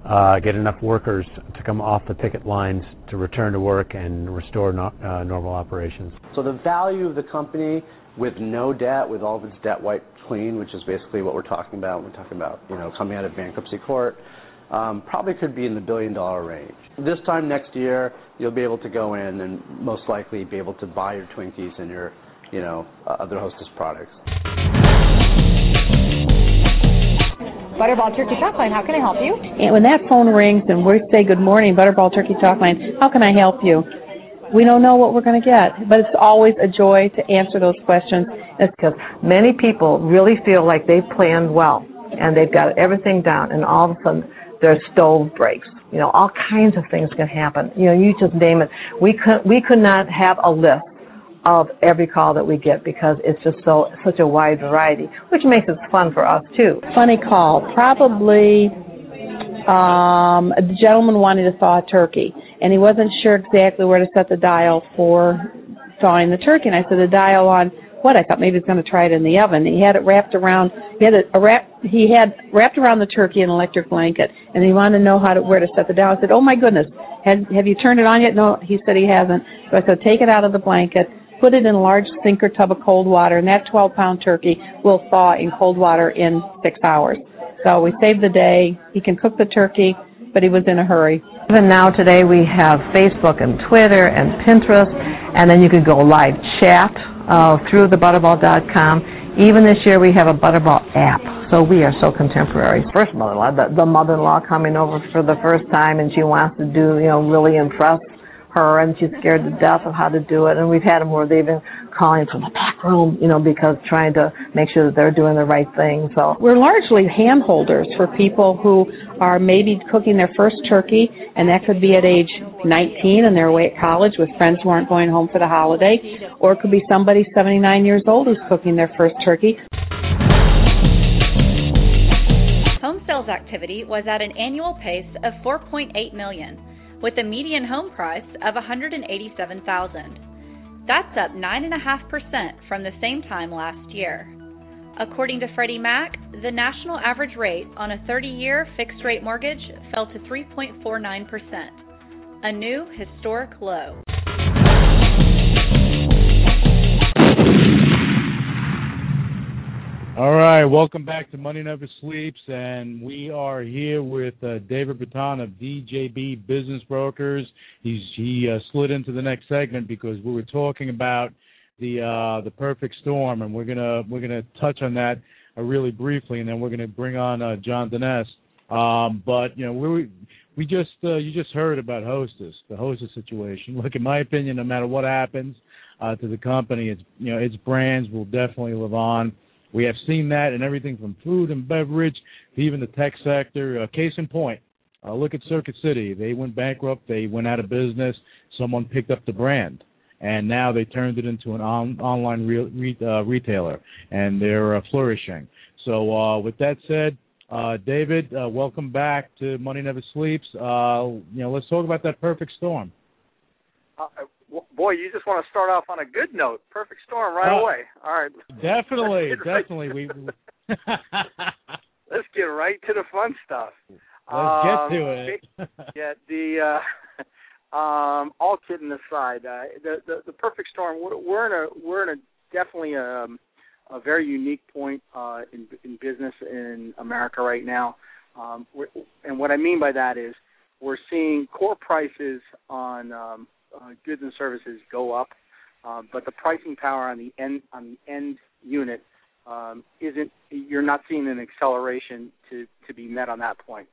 uh, get enough workers to come off the picket lines to return to work and restore no, uh, normal operations. So the value of the company with no debt, with all of its debt wiped clean, which is basically what we're talking about. We're talking about you know coming out of bankruptcy court. Um, probably could be in the billion dollar range. This time next year, you'll be able to go in and most likely be able to buy your Twinkies and your, you know, uh, other Hostess products. Butterball Turkey Talk Line, how can I help you? And when that phone rings and we say good morning, Butterball Turkey Talk Line, how can I help you? We don't know what we're going to get, but it's always a joy to answer those questions. Because many people really feel like they've planned well and they've got everything down, and all of a sudden their stove breaks. You know, all kinds of things can happen. You know, you just name it. We could we could not have a list of every call that we get because it's just so such a wide variety, which makes it fun for us too. Funny call, probably um, a gentleman wanted to thaw a turkey, and he wasn't sure exactly where to set the dial for thawing the turkey. And I said the dial on what? I thought maybe he's going to try it in the oven. He had it wrapped around. He had it a wrap. He had wrapped around the turkey an electric blanket, and he wanted to know how to where to set the dial. I said, "Oh my goodness, have have you turned it on yet?" No, he said he hasn't. So I said, "Take it out of the blanket." Put it in a large sink or tub of cold water, and that 12 pound turkey will thaw in cold water in six hours. So we saved the day. He can cook the turkey, but he was in a hurry. Even now today we have Facebook and Twitter and Pinterest, and then you can go live chat uh, through the butterball.com. Even this year we have a Butterball app. So we are so contemporary. First mother-in-law, the, the mother-in-law coming over for the first time, and she wants to do, you know, really impress her, and she's scared to death of how to do it. And we've had them where they've been calling from the back room, you know, because trying to make sure that they're doing the right thing. So we're largely hand holders for people who are maybe cooking their first turkey, and that could be at age 19 and they're away at college with friends who aren't going home for the holiday, or it could be somebody 79 years old who's cooking their first turkey. Home sales activity was at an annual pace of 4.8 million with a median home price of 187,000. That's up 9.5% from the same time last year. According to Freddie Mac, the national average rate on a 30-year fixed-rate mortgage fell to 3.49%, a new historic low. All right, welcome back to Money Never Sleeps, and we are here with uh, David Breton of DJB Business Brokers. He's he uh, slid into the next segment because we were talking about the uh, the perfect storm, and we're gonna we're gonna touch on that uh, really briefly, and then we're gonna bring on uh, John Dines. Um, but you know we we just uh, you just heard about Hostess, the Hostess situation. [LAUGHS] Look, in my opinion, no matter what happens to the company, it's you know its brands will definitely live on we have seen that in everything from food and beverage to even the tech sector. Uh, case in point, uh, look at Circuit City. They went bankrupt. They went out of business. Someone picked up the brand, and now they turned it into an on, online re, re, uh, retailer, and they're uh, flourishing. So, uh, with that said, uh, David, uh, welcome back to Money Never Sleeps. Uh, you know, let's talk about that perfect storm. Uh, boy, you just want to start off on a good note. Perfect storm right away. All right. Definitely, [LAUGHS] definitely. we. [LAUGHS] Let's get right to the fun stuff. Let's um, get to it. [LAUGHS] yeah, the uh, um, all kidding aside, uh, the, the the perfect storm. We're, we're in a we're in a definitely a, um, a very unique point uh, in in business in America right now. Um, and what I mean by that is we're seeing core prices on um, uh, goods and services go up, uh, but the pricing power on the end on the end unit um, isn't. You're not seeing an acceleration to to be met on that point.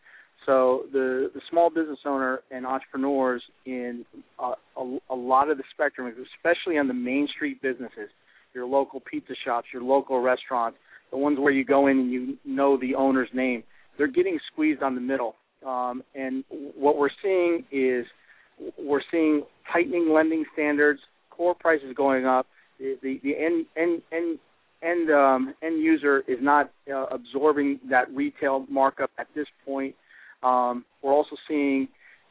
So the the small business owner and entrepreneurs in uh, a, a lot of the spectrum, especially on the main street businesses, your local pizza shops, your local restaurants, the ones where you go in and you know the owner's name, they're getting squeezed on the middle. Um, and what we're seeing is we're seeing tightening lending standards, core prices going up. The the, the end end end end um, end user is not uh, absorbing that retail markup at this point. Um, we're also seeing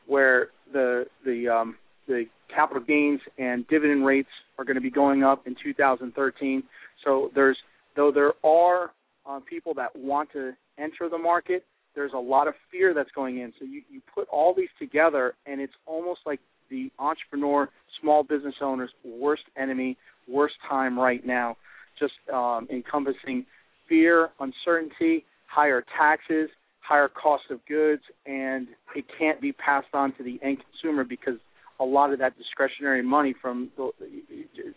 where the the um, the capital gains and dividend rates are going to be going up in 2013. So there's though there are uh, people that want to enter the market, there's a lot of fear that's going in. So you, you put all these together, and it's almost like the entrepreneur, small business owner's worst enemy, worst time right now, just um, encompassing fear, uncertainty, higher taxes, higher cost of goods, and it can't be passed on to the end consumer because a lot of that discretionary money from the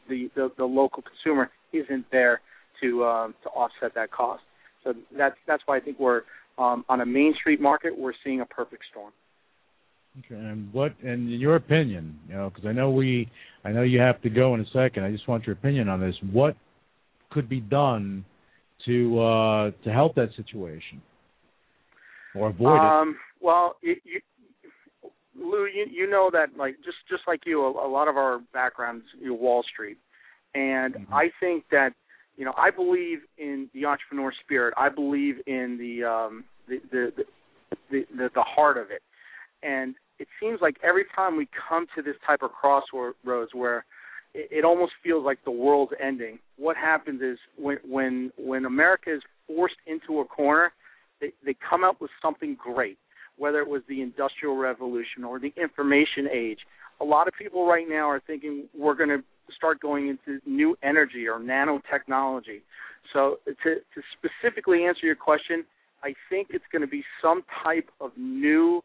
the, the, the local consumer isn't there to um, to offset that cost. So that's that's why I think we're um, on a main street market, we're seeing a perfect storm. Okay, and what, and in your opinion, you know, because I know we, I know you have to go in a second. I just want your opinion on this. What could be done to uh, to help that situation or avoid um, it? Well, you, you, Lou, you, you know that like just just like you, a, a lot of our backgrounds, you know, Wall Street, and mm-hmm. I think that you know, I believe in the entrepreneur spirit. I believe in the um, the, the, the the the heart of it, and it seems like every time we come to this type of crossroads where it, it almost feels like the world's ending. What happens is when when when America is forced into a corner, they they come up with something great. Whether it was the industrial revolution or the information age, a lot of people right now are thinking we're going to start going into new energy or nanotechnology. So to, to specifically answer your question, I think it's going to be some type of new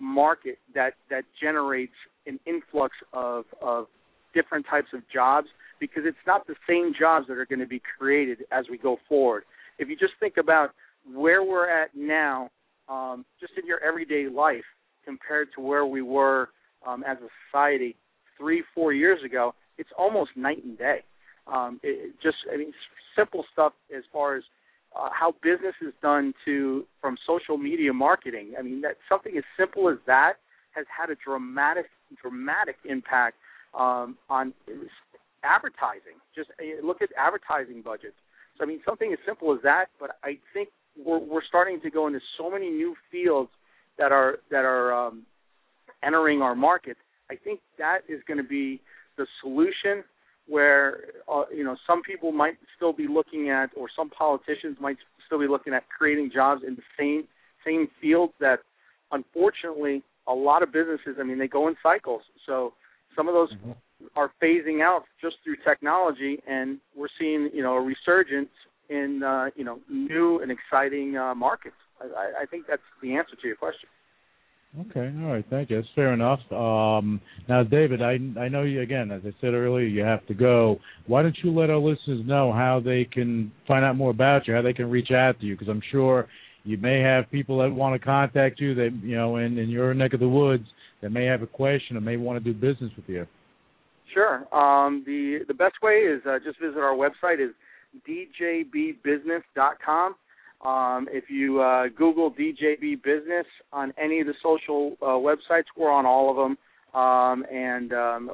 market that that generates an influx of of different types of jobs because it's not the same jobs that are going to be created as we go forward. If you just think about where we're at now, um, just in your everyday life compared to where we were um, as a society three, four years ago, it's almost night and day. Um, it, just I mean, simple stuff as far as uh, how business is done to from social media marketing. I mean, that something as simple as that has had a dramatic dramatic impact um, on advertising. Just uh, look at advertising budgets. So I mean, something as simple as that. But I think we're we're starting to go into so many new fields that are that are um, entering our market. I think that is going to be the solution where uh, you know some people might still be looking at or some politicians might still be looking at creating jobs in the same same fields that unfortunately a lot of businesses I mean they go in cycles so some of those mm-hmm. are phasing out just through technology and we're seeing you know a resurgence in uh, you know new and exciting uh, markets. I, I think that's the answer to your question. Okay, all right, thank you. That's fair enough. Um, now, David, I I know you again. As I said earlier, you have to go. Why don't you let our listeners know how they can find out more about you, how they can reach out to you? Because I'm sure you may have people that want to contact you that you know in in your neck of the woods that may have a question or may want to do business with you. Sure. Um, the the best way is uh, just visit our website is djbbusiness.com. Um, if you uh, Google DJB Business on any of the social uh, websites, we're on all of them, um, and um,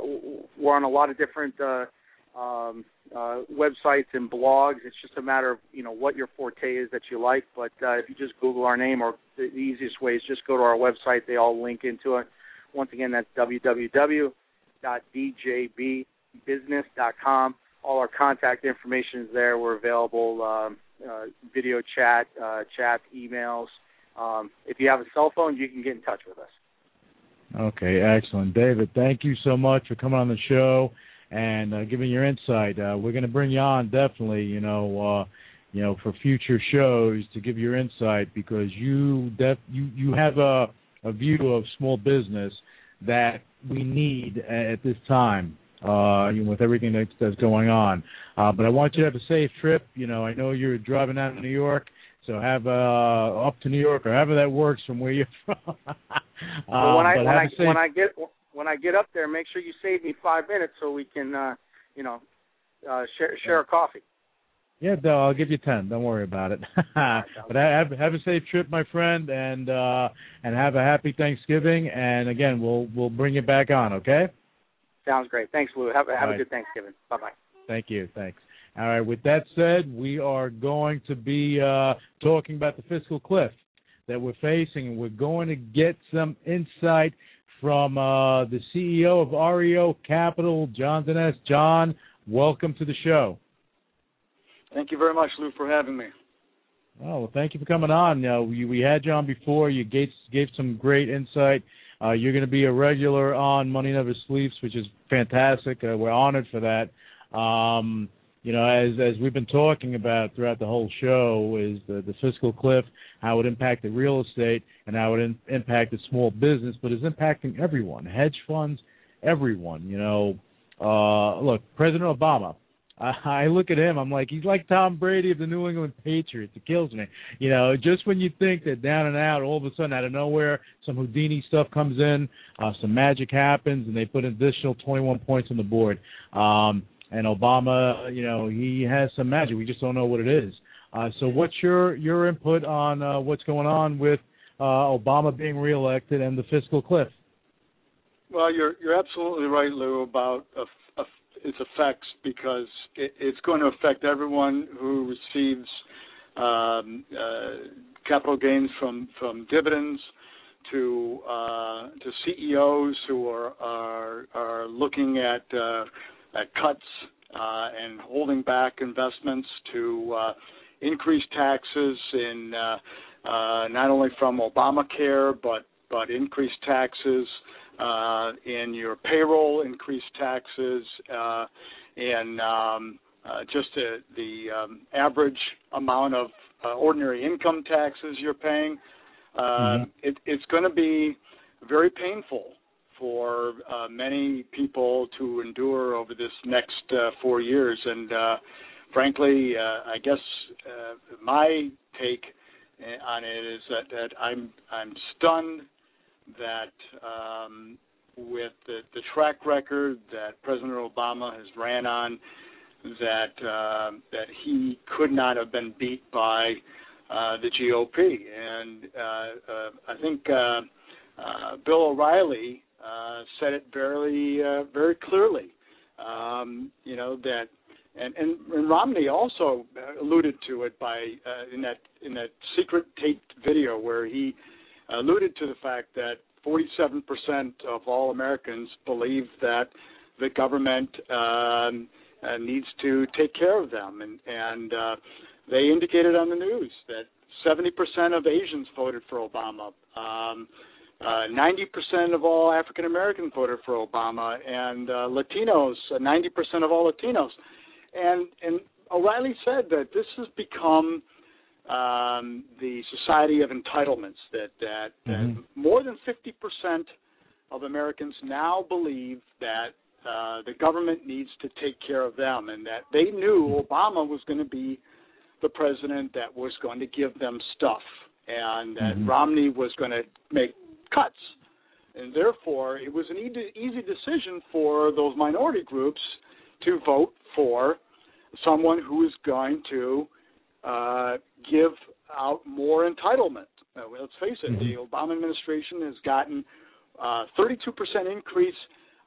we're on a lot of different uh, um, uh, websites and blogs. It's just a matter of you know what your forte is that you like. But uh, if you just Google our name, or the easiest way is just go to our website. They all link into it. Once again, that's www.djbbusiness.com. All our contact information is there. We're available. Uh, video chat, uh, chat, emails. Um, if you have a cell phone, you can get in touch with us. Okay, excellent, David. Thank you so much for coming on the show and uh, giving your insight. Uh, we're going to bring you on definitely. You know, uh, you know, for future shows to give your insight because you def- you you have a a view of small business that we need at this time uh, with everything that's, that's going on. Uh, but I want you to have a safe trip. You know, I know you're driving out to New York, so have uh, up to New York or however that works from where you're [LAUGHS] from. uh, well, when I when I, safe... when I get when I get up there, make sure you save me five minutes so we can, uh, you know, uh, share share a coffee. Yeah, I'll give you ten. Don't worry about it. [LAUGHS] but have have a safe trip, my friend, and uh and have a happy Thanksgiving. And again, we'll we'll bring you back on. Okay. Sounds great. Thanks, Lou. Have, have All a right. good Thanksgiving. Bye bye. Thank you. Thanks. All right. With that said, we are going to be uh, talking about the fiscal cliff that we're facing, and we're going to get some insight from uh, the CEO of REO Capital, John Dines. John, welcome to the show. Thank you very much, Lou, for having me. Oh, well, thank you for coming on. Uh, we, we had you on before. You gave, gave some great insight. Uh, you're going to be a regular on Money Never Sleeps, which is fantastic. Uh, we're honored for that. Um, you know, as as we've been talking about throughout the whole show, is the, the fiscal cliff, how it impacted real estate, and how it in, impacted small business, but is impacting everyone, hedge funds, everyone. You know, uh, look, President Obama. I, look at him, I'm like, he's like Tom Brady of the New England Patriots. It kills me. You know, just when you think that down and out, all of a sudden, out of nowhere, some Houdini stuff comes in, uh, some magic happens, and they put an additional 21 points on the board. Um, and Obama, you know, he has some magic. We just don't know what it is. Uh, so, what's your your input on uh, what's going on with uh, Obama being reelected and the fiscal cliff? Well, you're you're absolutely right, Lou, about its effects because it, it's going to affect everyone who receives um, uh, capital gains from from dividends to uh, to CEOs who are are, are looking at uh, at cuts uh, and holding back investments to uh, increase taxes in uh, uh, not only from Obamacare but but increased taxes uh, in your payroll, increased taxes, uh, and um, uh, just the, the um, average amount of uh, ordinary income taxes you're paying. Uh, Mm-hmm. it, it's going to be very painful for uh, many people to endure over this next uh, four years. And uh, frankly, uh, I guess uh, my take uh, on it is that, that I'm I'm stunned that um, with the, the track record that President Obama has ran on, that uh, that he could not have been beat by uh, the GOP. And uh, uh, I think uh, uh, Bill O'Reilly uh, said it very uh, very clearly. Um, you know that, and, and and Romney also alluded to it by uh, in that in that secret taped video where he alluded to the fact that 47% of all Americans believe that the government um, uh, needs to take care of them, and and uh, they indicated on the news that 70% of Asians voted for Obama. Um, uh, 90% of all African Americans voted for Obama, and uh, Latinos, uh, 90% of all Latinos, and and O'Reilly said that this has become um, the society of entitlements. That that, Mhm. that more than fifty percent of Americans now believe that uh, the government needs to take care of them, and that they knew Obama was going to be the president that was going to give them stuff, and that Mhm. Romney was going to make cuts. And therefore, it was an easy, easy decision for those minority groups to vote for someone who is going to uh, give out more entitlement. Uh, let's face it, the Obama administration has gotten uh, 32% increase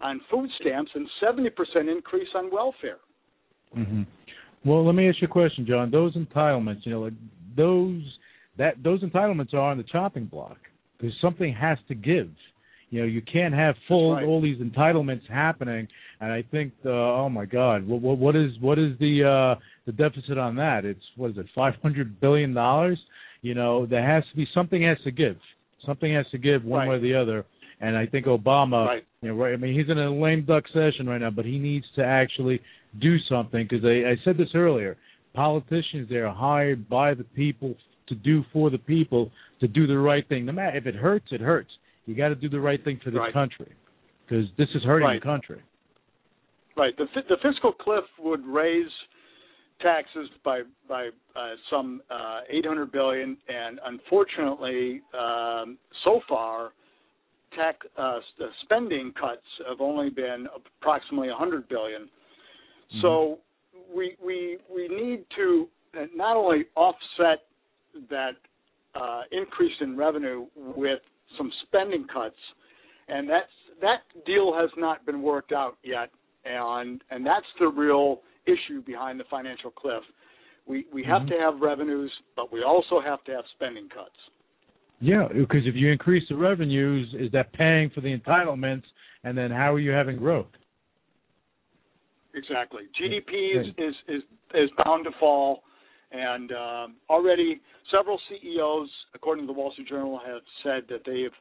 on food stamps and 70% increase on welfare. hmm Well, let me ask you a question, John. Those entitlements, you know, like those that those entitlements are on the chopping block because something has to give. You know, you can't have full right. all these entitlements happening. And I think, uh, oh my God, what, what, what is what is the uh, the deficit on that? It's what is it, five hundred billion dollars? You know, there has to be something has to give. Something has to give one Right. way or the other. And I think Obama, Right. you know, right? I mean, he's in a lame duck session right now, but he needs to actually do something because I, I said this earlier. Politicians they are hired by the people to do for the people to do the right thing. No matter if it hurts, it hurts. You got to do the right thing for the Right. country because this is hurting the country. Right. The the fiscal cliff would raise taxes by by uh, some uh, 800 billion, and unfortunately, um, so far, tax uh, spending cuts have only been approximately 100 billion. So we we we need to uh, not only offset that uh, increase in revenue with some spending cuts, and that's that deal has not been worked out yet, and and that's the real issue behind the financial cliff. We we have Mhm. to have revenues, but we also have to have spending cuts. Yeah, because if you increase the revenues, is that paying for the entitlements? And then how are you having growth? Exactly. GDP is is is, is bound to fall, and um, already several CEOs, according to the Wall Street Journal, have said that they have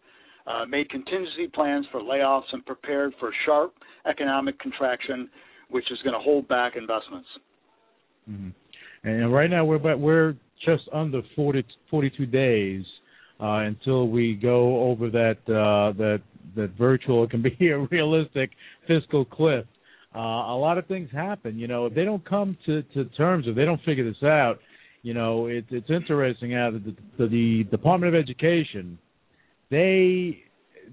uh, made contingency plans for layoffs and prepared for sharp economic contraction, which is going to hold back investments. hmm And right now we're about, we're just under 40, 42 days uh, until we go over that uh, that that virtual it can be [LAUGHS] a realistic fiscal cliff. Uh, a lot of things happen. You know, if they don't come to, to terms, if they don't figure this out, you know, it, it's interesting how the, the, the Department of Education, they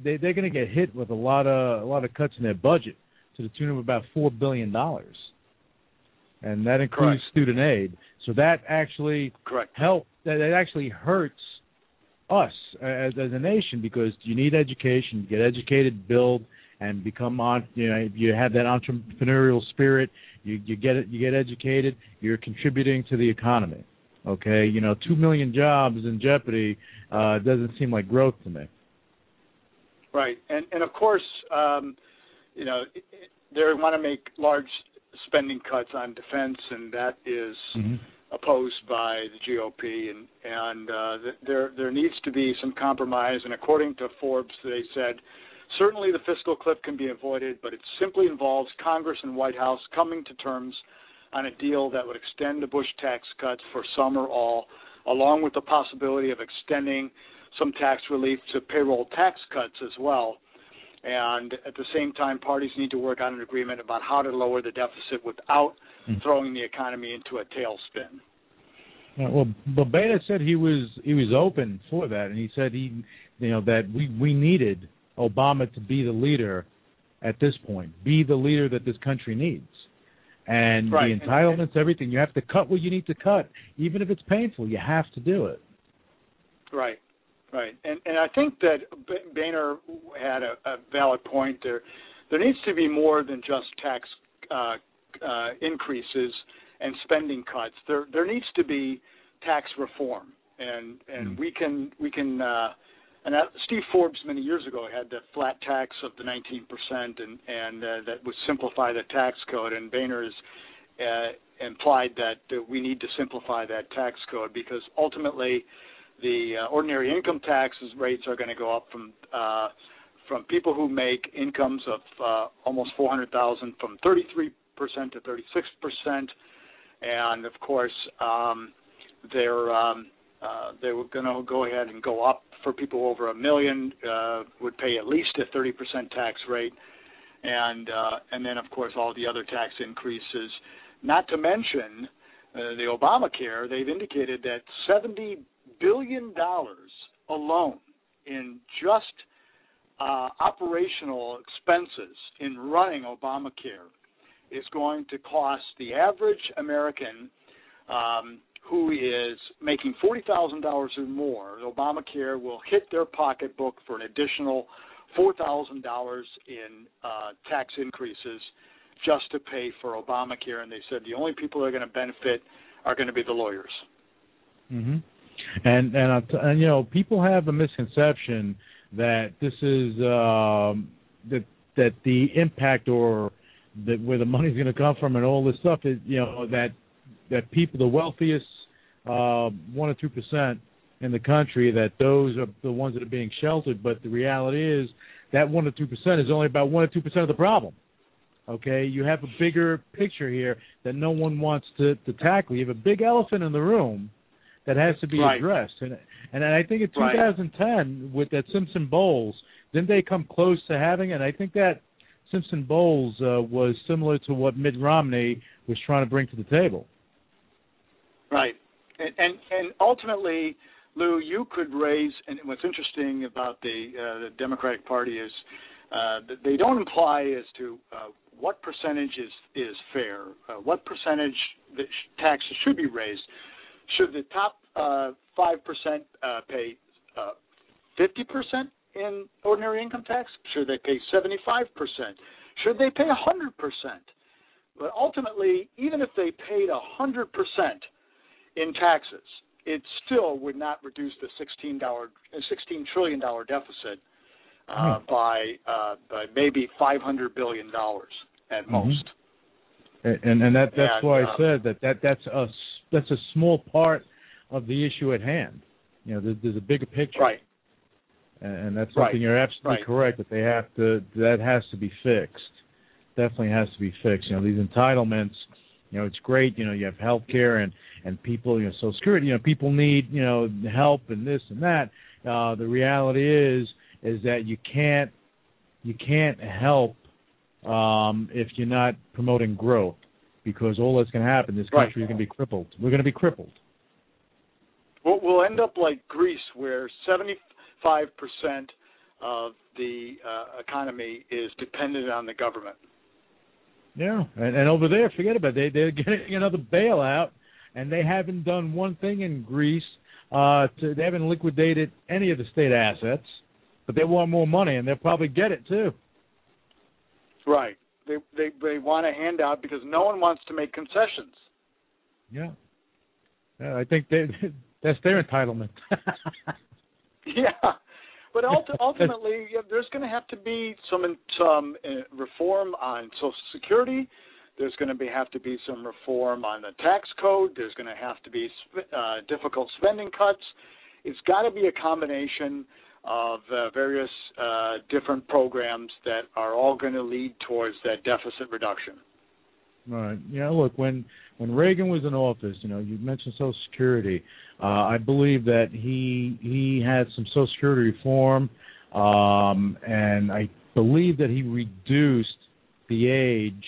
they they're going to get hit with a lot of a lot of cuts in their budget to the tune of about four billion dollars, and that includes Correct. student aid. So that actually Correct. help that it actually hurts us as as a nation because you need education, get educated, build, and become on. You know, if you have that entrepreneurial spirit. You you get it. You get educated. You're contributing to the economy. Okay, you know, two million jobs in jeopardy uh, doesn't seem like growth to me. Right, and and of course, um, you know, they want to make large spending cuts on defense, and that is opposed by the GOP, and and uh, there there needs to be some compromise. And according to Forbes, they said certainly the fiscal cliff can be avoided, but it simply involves Congress and White House coming to terms on a deal that would extend the Bush tax cuts for some or all, along with the possibility of extending some tax relief to payroll tax cuts as well. And at the same time, parties need to work on an agreement about how to lower the deficit without throwing the economy into a tailspin. Uh, well, but Boehner said he was he was open for that, and he said he, you know, that we we needed Obama to be the leader at this point, be the leader that this country needs, and Right, the and- entitlements, everything. You have to cut what you need to cut, even if it's painful. You have to do it. Right, right, and and I think that Boehner had a, a valid point there. There needs to be more than just tax uh, uh, increases and spending cuts. There there needs to be tax reform, and and we can we can. Uh, and that, Steve Forbes many years ago had the flat tax of the 19%, and and uh, that would simplify the tax code. And Boehner has uh, implied that uh, we need to simplify that tax code because ultimately the uh, ordinary income taxes rates are going to go up from uh, from people who make incomes of uh, almost 400,000 from 33% to 36%, and of course um, they're um, uh, they were going to go ahead and go up for people over a million uh, would pay at least a 30% tax rate, and uh, and then of course all the other tax increases. Not to mention uh, the Obamacare. They've indicated that 70 billion dollars alone in just uh, operational expenses in running Obamacare is going to cost the average American um, who is making $40,000 or more. Obamacare will hit their pocketbook for an additional $4,000 in uh, tax increases just to pay for Obamacare. And they said the only people that are going to benefit are going to be the lawyers. Mm-hmm. And and, uh, and you know people have a misconception that this is um, that that the impact or that where the money's going to come from and all this stuff is you know that that people the wealthiest uh, one or two percent in the country that those are the ones that are being sheltered. But the reality is that one or two percent is only about one or two percent of the problem. Okay, you have a bigger picture here that no one wants to, to tackle. You have a big elephant in the room that has to be right. addressed. And and I think in 2010 right. with that Simpson Bowles, didn't they come close to having it? And I think that Simpson Bowles uh, was similar to what Mitt Romney was trying to bring to the table. Right, and and, and ultimately, Lou, you could raise. And what's interesting about the uh, the Democratic Party is uh, they don't imply as to uh, what percentage is is fair, uh, what percentage the taxes should be raised. Should the top uh, five percent uh, pay fifty percent in ordinary income tax? Should they pay seventy five percent? Should they pay hundred percent? But ultimately, even if they paid hundred percent in taxes, it still would not reduce the sixteen dollar, sixteen trillion dollar deficit uh, hmm. by uh, by maybe five hundred billion dollars at mm-hmm. most. And and that that's and, why uh, I said that that that's a that's a small part of the issue at hand. You know, there's, there's a bigger picture. Right. And, that's something right. you're absolutely right. correct that they have to that has to be fixed. Definitely has to be fixed. You know, these entitlements. You know, it's great. You know, you have health care and and people. You know, Social Security. You know, people need you know help and this and that. Uh, the reality is is that you can't you can't help um, if you're not promoting growth, because all that's going to happen, this country right. is going to be crippled. We're going to be crippled. We'll, we'll end up like Greece, where 75% of the uh, economy is dependent on the government. Yeah, and, and over there, forget about it. They, they're getting another bailout, and they haven't done one thing in Greece. Uh, to, they haven't liquidated any of the state assets, but they want more money, and they'll probably get it too. Right. They they they want a handout because no one wants to make concessions. Yeah. Yeah, I think they [LAUGHS] that's their entitlement. [LAUGHS] yeah. But ultimately, yeah, there's going to have to be some some uh, reform on Social Security. There's going to be have to be some reform on the tax code. There's going to have to be uh, difficult spending cuts. It's got to be a combination of uh, various uh, different programs that are all going to lead towards that deficit reduction. Right. Yeah. Look, when when Reagan was in office, you know, you mentioned Social Security. Uh, I believe that he he had some Social Security reform, um, and I believe that he reduced the age,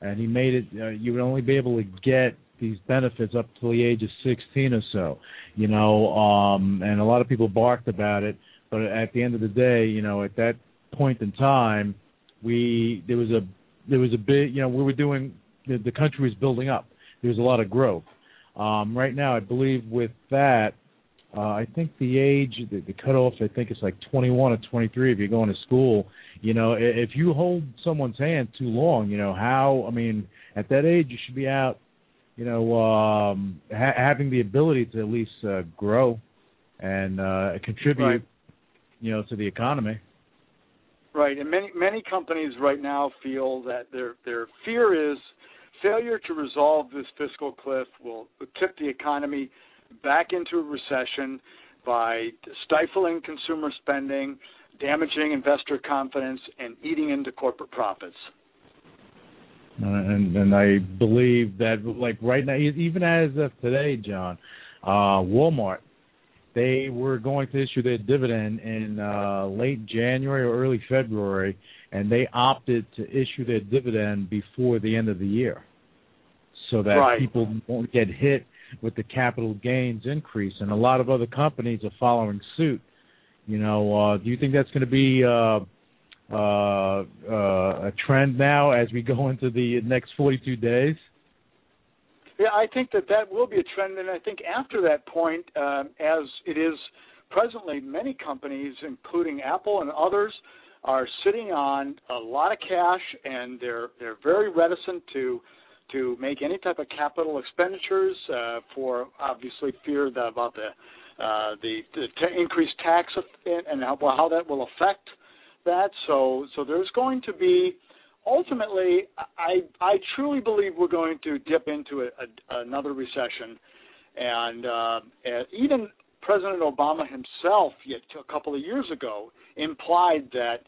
and he made it. Uh, you would only be able to get these benefits up to the age of 16 or so. You know, um, and a lot of people barked about it but at the end of the day, you know, at that point in time, we there was a there was a big you know we were doing the, the country was building up. There was a lot of growth. Um, right now, I believe with that, uh, I think the age the, the cutoff I think it's like 21 or 23 if you're going to school. You know, if you hold someone's hand too long, you know how I mean at that age you should be out. You know, um, ha- having the ability to at least uh, grow and uh, contribute right you know, to the economy. Right, and many many companies right now feel that their their fear is failure to resolve this fiscal cliff will tip the economy back into a recession by stifling consumer spending, damaging investor confidence, and eating into corporate profits. Uh, and and I believe that like right now, even as of today, John, uh, Walmart they were going to issue their dividend in uh, late January or early February, and they opted to issue their dividend before the end of the year, so that Right. people won't get hit with the capital gains increase. And a lot of other companies are following suit. You know, uh, do you think that's going to be uh, uh, uh, a trend now as we go into the next 42 days? Yeah, I think that that will be a trend, and I think after that point, um, as it is presently, many companies, including Apple and others, are sitting on a lot of cash, and they're they're very reticent to to make any type of capital expenditures uh, for obviously fear about the uh, the, the t- increased tax and how, how that will affect that. So so there's going to be ultimately, I I truly believe we're going to dip into a, a, another recession, and, uh, and even President Obama himself, yet a couple of years ago, implied that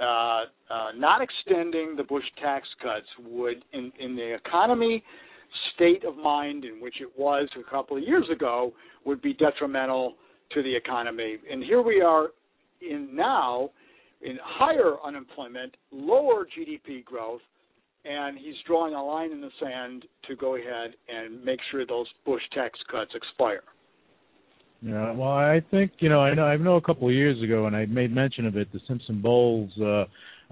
uh, uh, not extending the Bush tax cuts would, in in the economy state of mind in which it was a couple of years ago, would be detrimental to the economy. And here we are in now in higher unemployment, lower GDP growth, and he's drawing a line in the sand to go ahead and make sure those Bush tax cuts expire. Yeah, well, I think you know, I know, I know a couple of years ago, and I made mention of it, the Simpson Bowles uh,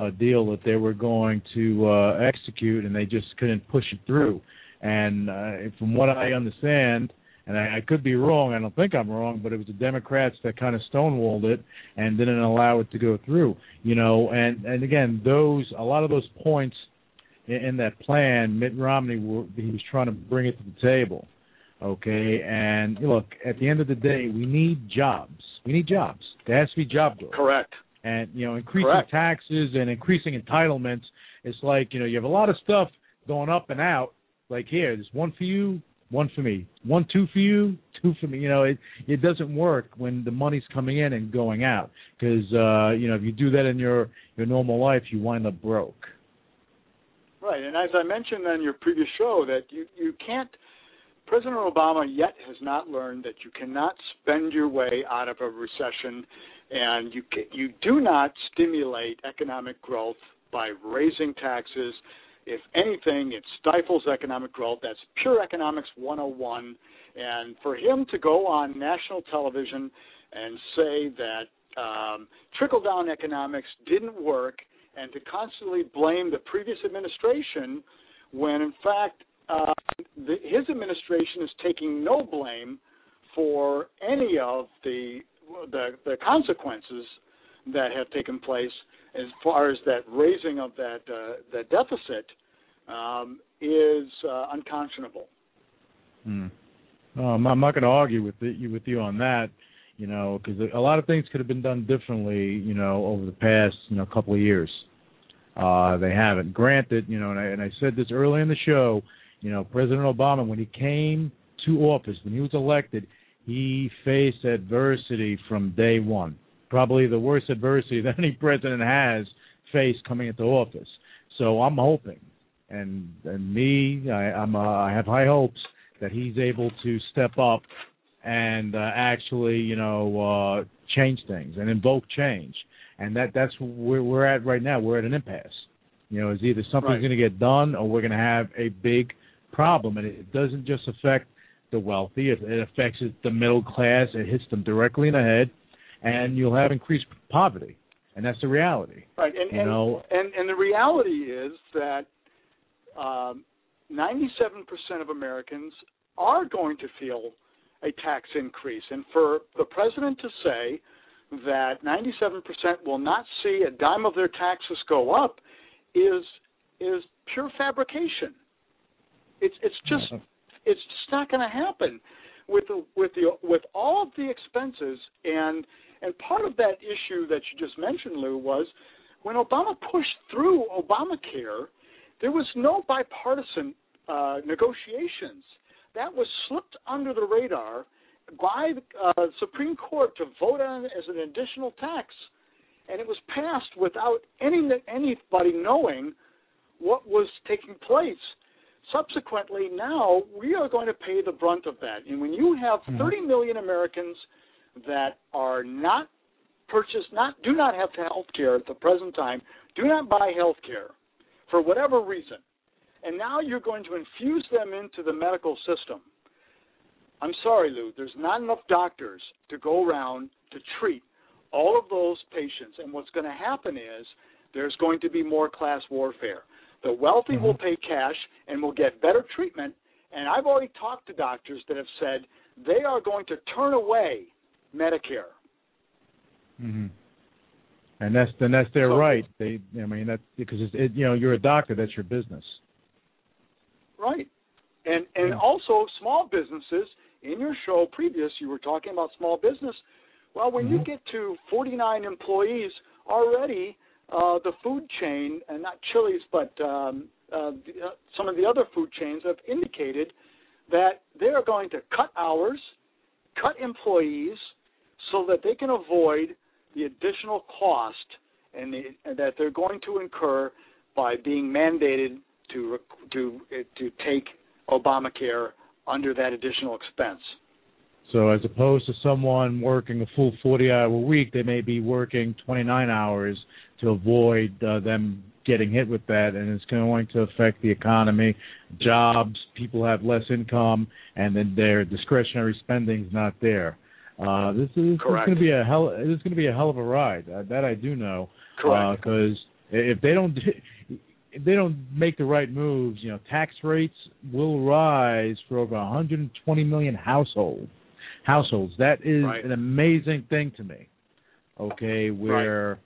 uh, deal that they were going to uh, execute, and they just couldn't push it through. And uh, from what I understand, and I, I could be wrong, I don't think I'm wrong, but it was the Democrats that kind of stonewalled it and didn't allow it to go through. You know, and and again, those a lot of those points in, in that plan, Mitt Romney were, he was trying to bring it to the table. Okay, and look, at the end of the day, we need jobs. We need jobs. There has to be job growth. Correct. And you know, increasing Correct. taxes and increasing entitlements. It's like you know, you have a lot of stuff going up and out. Like here, there's one for you, one for me, one two for you, two for me. You know, it it doesn't work when the money's coming in and going out because uh, you know if you do that in your your normal life, you wind up broke. Right, and as I mentioned on your previous show, that you you can't. President Obama yet has not learned that you cannot spend your way out of a recession, and you you do not stimulate economic growth by raising taxes. If anything, it stifles economic growth. That's pure economics 101. And for him to go on national television and say that um, trickle down economics didn't work and to constantly blame the previous administration when in fact uh, the, his administration is taking no blame for any of the, the the consequences that have taken place as far as that raising of that uh, the deficit um, is uh, unconscionable. Hmm. I'm not going to argue with you with you on that, you know, because a lot of things could have been done differently, you know, over the past you know couple of years. Uh, they haven't. Granted, you know, and I, and I said this early in the show, you know, President Obama when he came to office, when he was elected, he faced adversity from day one. Probably the worst adversity [LAUGHS] that any president has faced coming into office. So I'm hoping, and and me, I, I'm uh, I have high hopes that he's able to step up and uh, actually, you know, uh, change things and invoke change. And that that's where we're at right now. We're at an impasse. You know, it's either something's Right. going to get done or we're going to have a big problem, and it doesn't just affect the wealthy; it, it affects the middle class. It hits them directly in the head, and you'll have increased poverty, and that's the reality. Right, and You and, know- and and the reality is that um, 97% of Americans are going to feel a tax increase, and for the president to say that 97% will not see a dime of their taxes go up is is pure fabrication. It's it's just it's just not going to happen with with the with all of the expenses and and part of that issue that you just mentioned, Lou, was when Obama pushed through Obamacare, there was no bipartisan uh, negotiations. That was slipped under the radar by the uh, Supreme Court to vote on as an additional tax, and it was passed without any anybody knowing what was taking place consequently, now we are going to pay the brunt of that. And when you have Mm-hmm. 30 million Americans that are not purchased, not do not have health care at the present time, do not buy health care for whatever reason, and now you're going to infuse them into the medical system. I'm sorry, Lou, there's not enough doctors to go around to treat all of those patients. And what's going to happen is there's going to be more class warfare. The wealthy will pay cash and will get better treatment. And I've already talked to doctors that have said they are going to turn away Medicare. hmm And that's and that's their So- right. They, I mean, that's because it's, it, you know you're a doctor. That's your business. Right. And and Yeah. also small businesses. In your show previous, you were talking about small business. Well, when you Mhm. get to 49 employees already, uh, the food chain, and not Chili's, but um, uh, the, uh, some of the other food chains have indicated that they are going to cut hours, cut employees, so that they can avoid the additional cost and, the, and that they're going to incur by being mandated to to uh, to take Obamacare under that additional expense. So as opposed to someone working a full 40-hour week, they may be working 29 hours to avoid uh, them getting hit with that, and it's going to affect the economy, jobs. People have less income, and then their discretionary spending is not there. Uh, this is, this is going to be a hell. This is going to be a hell of a ride. Uh, that I do know. Correct. Because if they don't. If they don't make the right moves, you know, tax rates will rise for over 120 million households. Households. That is Right. an amazing thing to me. Okay, where Right.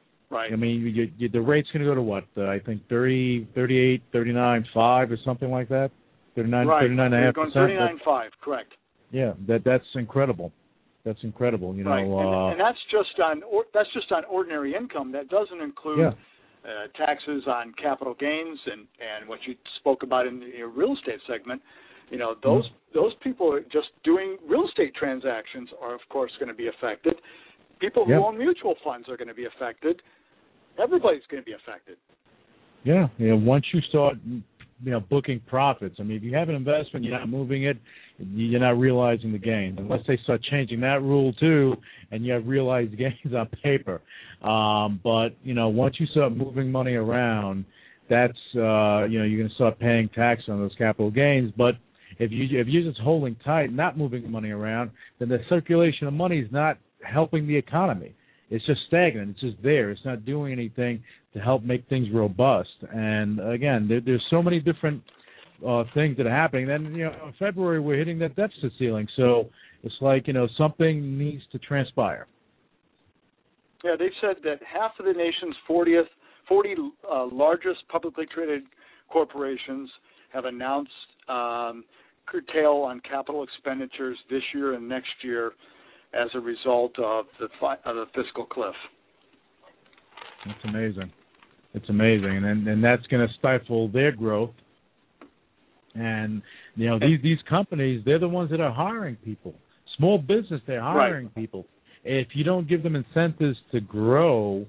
I mean, you, you, the rate's going to go to what? Uh, I think 30, 38, 39, 5 or something like that. 39, right. 39 and a half going percent. 39.5. Correct. Yeah, that that's incredible. That's incredible. You know, right. And, uh, and that's just on or, that's just on ordinary income. That doesn't include yeah. uh, taxes on capital gains and and what you spoke about in your real estate segment. You know, those Mm-hmm. those people just doing real estate transactions are of course going to be affected. People who Yeah. own mutual funds are going to be affected. Everybody's going to be affected. Yeah, yeah. once you start, you know, booking profits. I mean, if you have an investment, you're not moving it, you're not realizing the gains. Unless they start changing that rule too, and you have realized [LAUGHS] gains on paper. Um, but you know, once you start moving money around, that's uh, you know, you're going to start paying tax on those capital gains. But if you if you're just holding tight, not moving money around, then the circulation of money is not helping the economy. It's just stagnant. It's just there. It's not doing anything to help make things robust. And again, there, there's so many different uh, things that are happening. Then you know, in February we're hitting that deficit ceiling. So it's like you know something needs to transpire. Yeah, they've said that half of the nation's 40th, 40 uh, largest publicly traded corporations have announced um, curtail on capital expenditures this year and next year as a result of the fi- of the fiscal cliff. It's amazing. It's amazing, and and that's going to stifle their growth. And you know these these companies, they're the ones that are hiring people. Small business, they're hiring people. If you don't give them incentives to grow,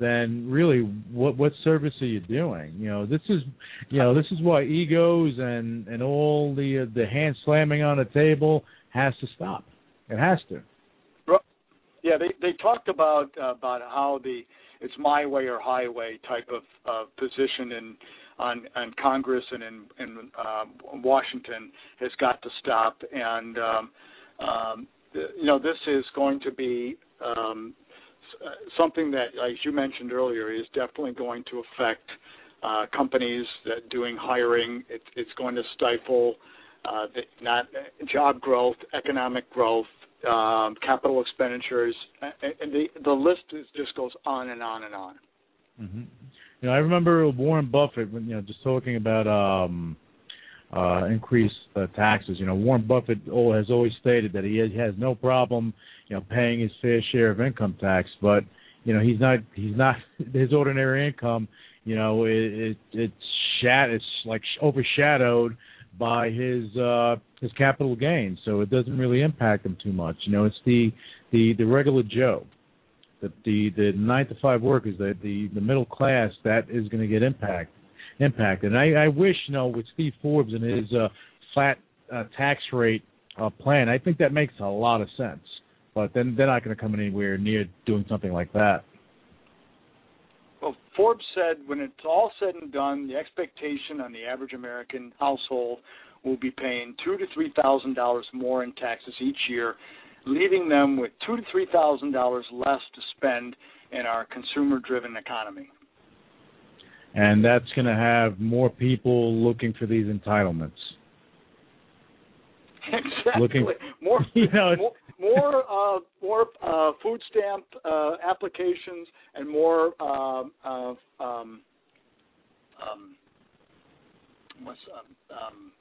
then really, what what service are you doing? You know, this is you know this is why egos and and all the uh, the hand slamming on the table has to stop. It has to. Yeah, they they talked about uh, about how the it's my way or highway type of uh, position in on on Congress and in in uh, Washington has got to stop, and um, um, you know this is going to be um, something that, as you mentioned earlier, is definitely going to affect uh, companies that doing hiring. It, it's going to stifle uh, the, not job growth, economic growth, um, capital expenditures, and, the the list is, just goes on and on and on. hmm You know, I remember Warren Buffett when you know just talking about um uh increased uh, taxes. You know, Warren Buffett has always stated that he has, he has no problem, you know, paying his fair share of income tax, but you know, he's not he's not [LAUGHS] his ordinary income, you know, it, it it's shat it's like overshadowed by his uh his capital gains, so it doesn't really impact him too much. You know, it's the the the regular Joe the the the nine to five workers, the the the middle class, that is going to get impacted. impacted. And I, I wish, you know, with Steve Forbes and his uh, flat uh, tax rate uh, plan, I think that makes a lot of sense. But then they're not going to come anywhere near doing something like that. Forbes said when it's all said and done, the expectation on the average American household will be paying two to three thousand dollars more in taxes each year, leaving them with two to three thousand dollars less to spend in our consumer-driven economy. And that's going to have more people looking for these entitlements. [LAUGHS] Exactly. Looking, more, [LAUGHS] you know, more, more, uh, more uh, food stamp uh, applications and more um, uh, um, um, what's um, um,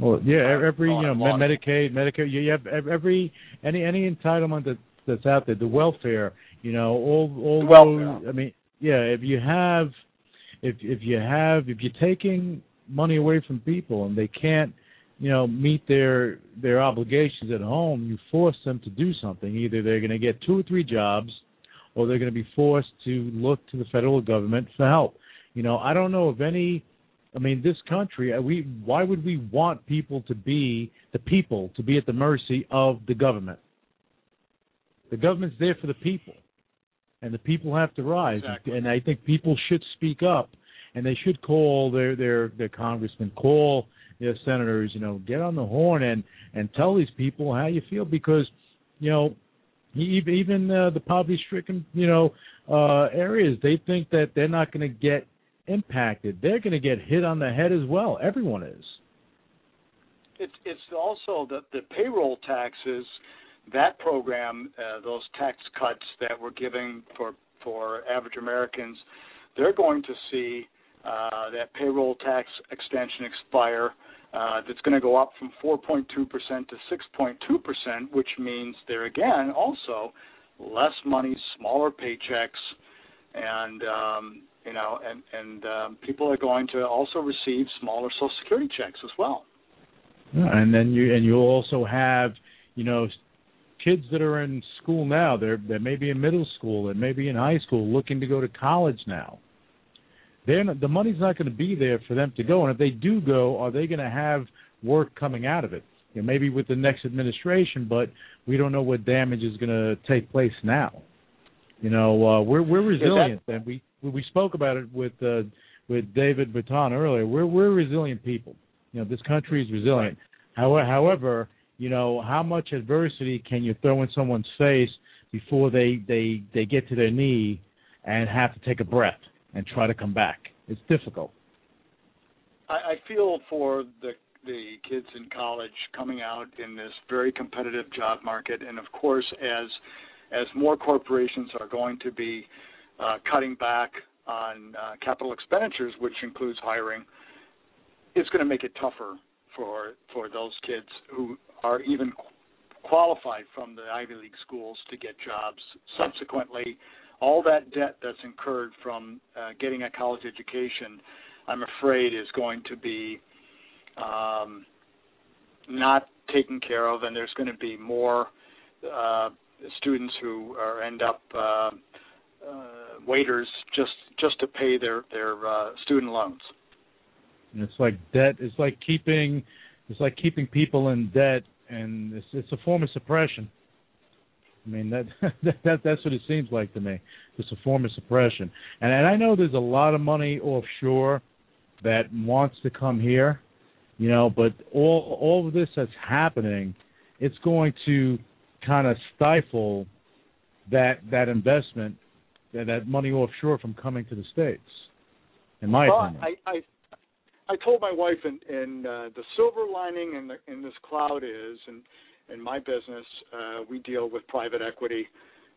Well, yeah, every you know. Medicaid, Medicare, you have every any any entitlement that that's out there, the welfare, you know, all all welfare. I mean, yeah, if you have, if if you have, if you're taking money away from people and they can't, you know, meet their their obligations at home, you force them to do something. Either they're going to get two or three jobs, or they're going to be forced to look to the federal government for help. You know, I don't know of any I mean, this country, uh, we why would we want people to be the people to be at the mercy of the government? The government's there for the people, and the people have to rise. Exactly. And I think people should speak up, and they should call their their their congressmen, call their senators. You know, get on the horn and and tell these people how you feel because, you know, even uh, the poverty-stricken, you know, uh areas, they think that they're not going to get impacted. They're going to get hit on the head as well. Everyone is. It's it's also the the payroll taxes, that program, uh, those tax cuts that we're giving for for average Americans, they're going to see uh, that payroll tax extension expire. Uh, that's going to go up from 4.2% to 6.2%, which means there again also less money, smaller paychecks, and um, you know, and and um, people are going to also receive smaller Social Security checks as well. Yeah, and then you and you'll also have, you know, kids that are in school now. They're they may be in middle school, they may be in high school, looking to go to college now. They're not, the money's not going to be there for them to go, and if they do go, are they going to have work coming out of it? You know, maybe with the next administration, but we don't know what damage is going to take place now. You know, uh, we're we're resilient, and we we spoke about it with uh, with David Breton earlier. We're we're resilient people. You know, this country is resilient. However, however, you know, how much adversity can you throw in someone's face before they they they get to their knee and have to take a breath and try to come back? It's difficult. I, I feel for the the kids in college coming out in this very competitive job market, and of course, as as more corporations are going to be uh, cutting back on uh, capital expenditures, which includes hiring, it's going to make it tougher for for those kids who are even qualified from the Ivy League schools to get jobs. Subsequently, all that debt that's incurred from uh, getting a college education, I'm afraid, is going to be um, not taken care of, and there's going to be more uh, students who are end up uh, uh, waiters just just to pay their their uh, student loans. It's like debt. It's like keeping. It's like keeping people in debt, and it's, it's a form of suppression. I mean [LAUGHS] that, that that's what it seems like to me. It's a form of suppression, and and I know there's a lot of money offshore that wants to come here, you know, but all all of this that's happening, it's going to kind of stifle that that investment, that that money offshore from coming to the states. In my well, opinion. I, I I told my wife, and, and uh, the silver lining in, the, in this cloud is, and in my business, uh, we deal with private equity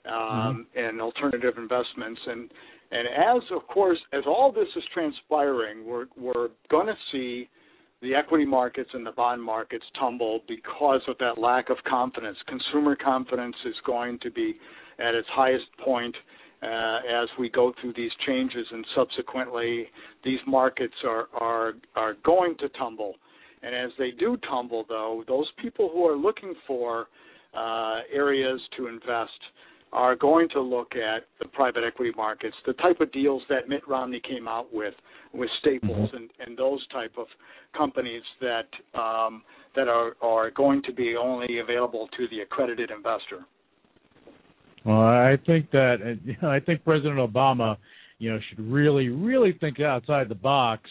um, mm-hmm. and alternative investments, and and as of course, as all this is transpiring, we're we're going to see the equity markets and the bond markets tumble because of that lack of confidence. Consumer confidence is going to be at its highest point uh, as we go through these changes, and subsequently, these markets are are are going to tumble. And as they do tumble, though, those people who are looking for uh, areas to invest are going to look at the private equity markets, the type of deals that Mitt Romney came out with, with Staples Mm-hmm. and, and those type of companies that um, that are, are going to be only available to the accredited investor. Well, I think that you [LAUGHS] know, I think President Obama, you know, should really, really think outside the box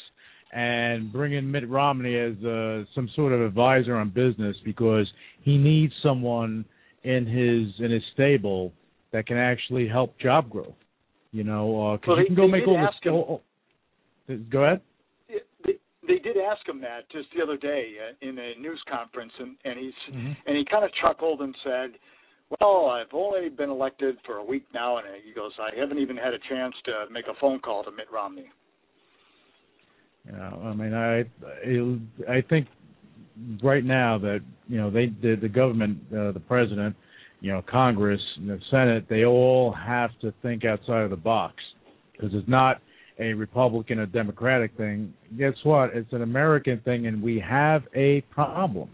and bring in Mitt Romney as uh, some sort of advisor on business because he needs someone in his in his stable that can actually help job growth. You know, because Well, you can go make all him- oh, oh, go ahead. They, they did ask him that just the other day uh, in a news conference, and, and he's Mm-hmm. and he kind of chuckled and said, "Well, I've only been elected for a week now," and he goes, "I haven't even had a chance to make a phone call to Mitt Romney." You know, I mean, I I think right now that you know they the, the government, uh, the president, you know, Congress, the Senate, they all have to think outside of the box because it's not a Republican or Democratic thing. Guess what? It's an American thing, and we have a problem.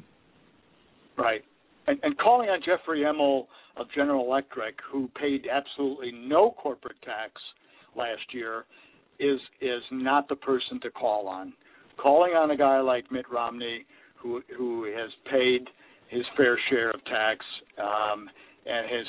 Right. And, and calling on Jeffrey Immelt of General Electric, who paid absolutely no corporate tax last year, is is not the person to call on. Calling on a guy like Mitt Romney, who who has paid his fair share of tax um, and has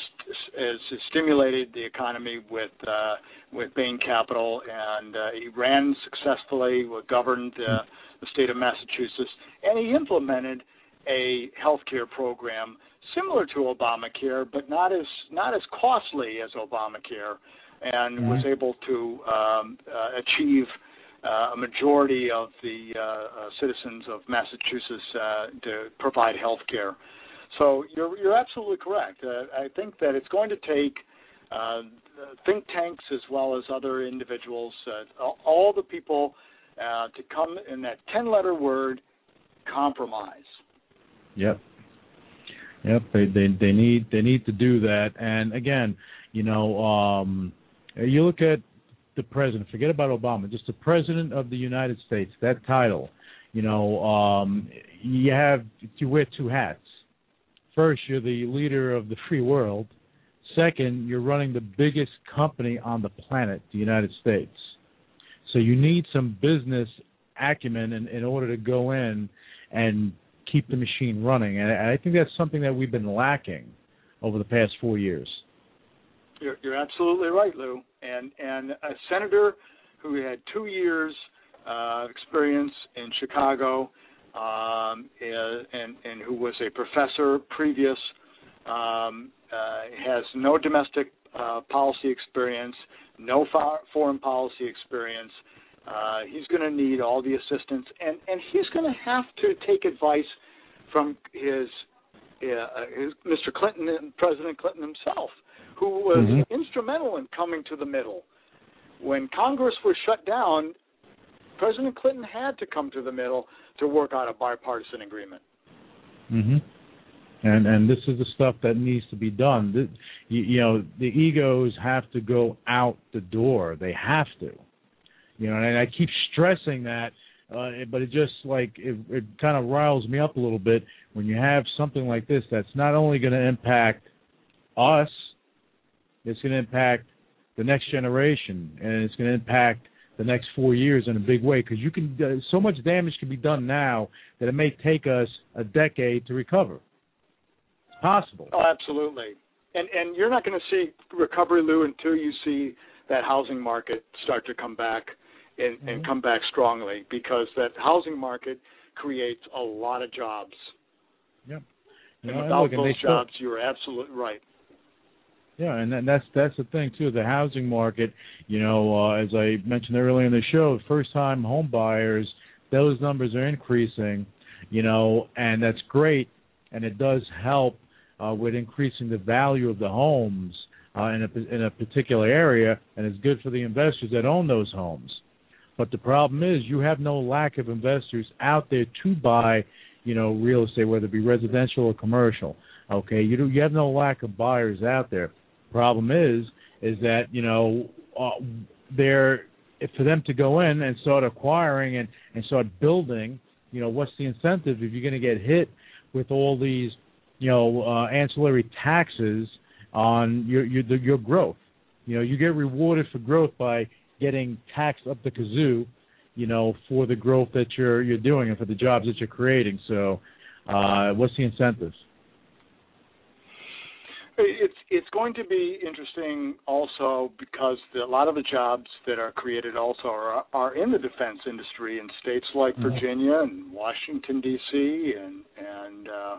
has stimulated the economy with uh, with Bain Capital, and uh, he ran successfully, governed uh, the state of Massachusetts, and he implemented a health care program similar to Obamacare, but not as not as costly as Obamacare, and was able to um, uh, achieve uh, a majority of the uh, uh, citizens of Massachusetts uh, to provide health care. So you're you're absolutely correct. Uh, I think that it's going to take uh, think tanks as well as other individuals, uh, all- the people uh, to come in that ten-letter word, compromise. Yep. Yep. They they they need they need to do that. And again, you know, um you look at the president, forget about Obama, just the president of the United States, that title, you know, um you have you wear two hats. First, you're the leader of the free world. Second, you're running the biggest company on the planet, the United States. So you need some business acumen in, in order to go in and keep the machine running. And I think that's something that we've been lacking over the past four years. You're, you're absolutely right, Lou. And and a senator who had two years uh, experience in Chicago, um, and and who was a professor previous, um, uh, has no domestic uh, policy experience, no fo- foreign policy experience. Uh, he's going to need all the assistance, and and he's going to have to take advice from his, uh, his Mr. Clinton and President Clinton himself, who was Mhm. instrumental in coming to the middle. When Congress was shut down, President Clinton had to come to the middle to work out a bipartisan agreement. hmm And and this is the stuff that needs to be done. The, you, you know, the egos have to go out the door. They have to. You know, and I keep stressing that, uh, but it just like it, it kind of riles me up a little bit when you have something like this that's not only going to impact us, it's going to impact the next generation, and it's going to impact the next four years in a big way because you can uh, so much damage can be done now that it may take us a decade to recover. It's possible. Oh, absolutely. And and you're not going to see recovery, Lou, until you see that housing market start to come back and, and come back strongly because that housing market creates a lot of jobs. Yep. And You know, without look, and they those still- jobs, you're absolutely right. Yeah, and that's that's the thing too. The housing market, you know, uh, as I mentioned earlier in the show, first-time home buyers, those numbers are increasing, you know, and that's great, and it does help uh, with increasing the value of the homes uh, in a in a particular area, and it's good for the investors that own those homes. But the problem is, you have no lack of investors out there to buy, you know, real estate, whether it be residential or commercial. Okay, you do, you have no lack of buyers out there. Problem is, is that you know uh, they're for them to go in and start acquiring and and start building. You know, what's the incentive if you're going to get hit with all these, you know, uh, ancillary taxes on your your your growth. You know, you get rewarded for growth by getting taxed up the kazoo, you know, for the growth that you're you're doing and for the jobs that you're creating. So, uh, what's the incentives? It's it's going to be interesting also because the, a lot of the jobs that are created also are are in the defense industry in states like mm-hmm. Virginia and Washington D.C. and and uh,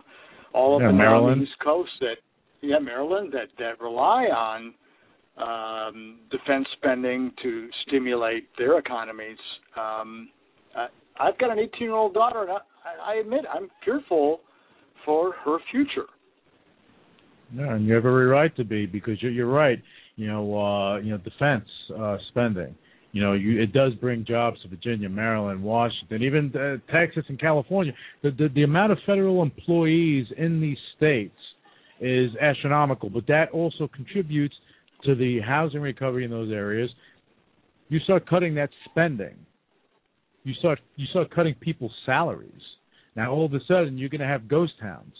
all of yeah, them Maryland. the East Coast that yeah Maryland that that rely on um, defense spending to stimulate their economies. Um, I, I've got an 18 year old daughter, and I, I admit I'm fearful for her future. Yeah, and you have every right to be because you're, you're right. You know, uh, you know, defense uh, spending. You know, you, it does bring jobs to Virginia, Maryland, Washington, even uh, Texas and California. The, the the amount of federal employees in these states is astronomical, but that also contributes to the housing recovery in those areas. You start cutting that spending. You start you start cutting people's salaries. Now all of a sudden you're going to have ghost towns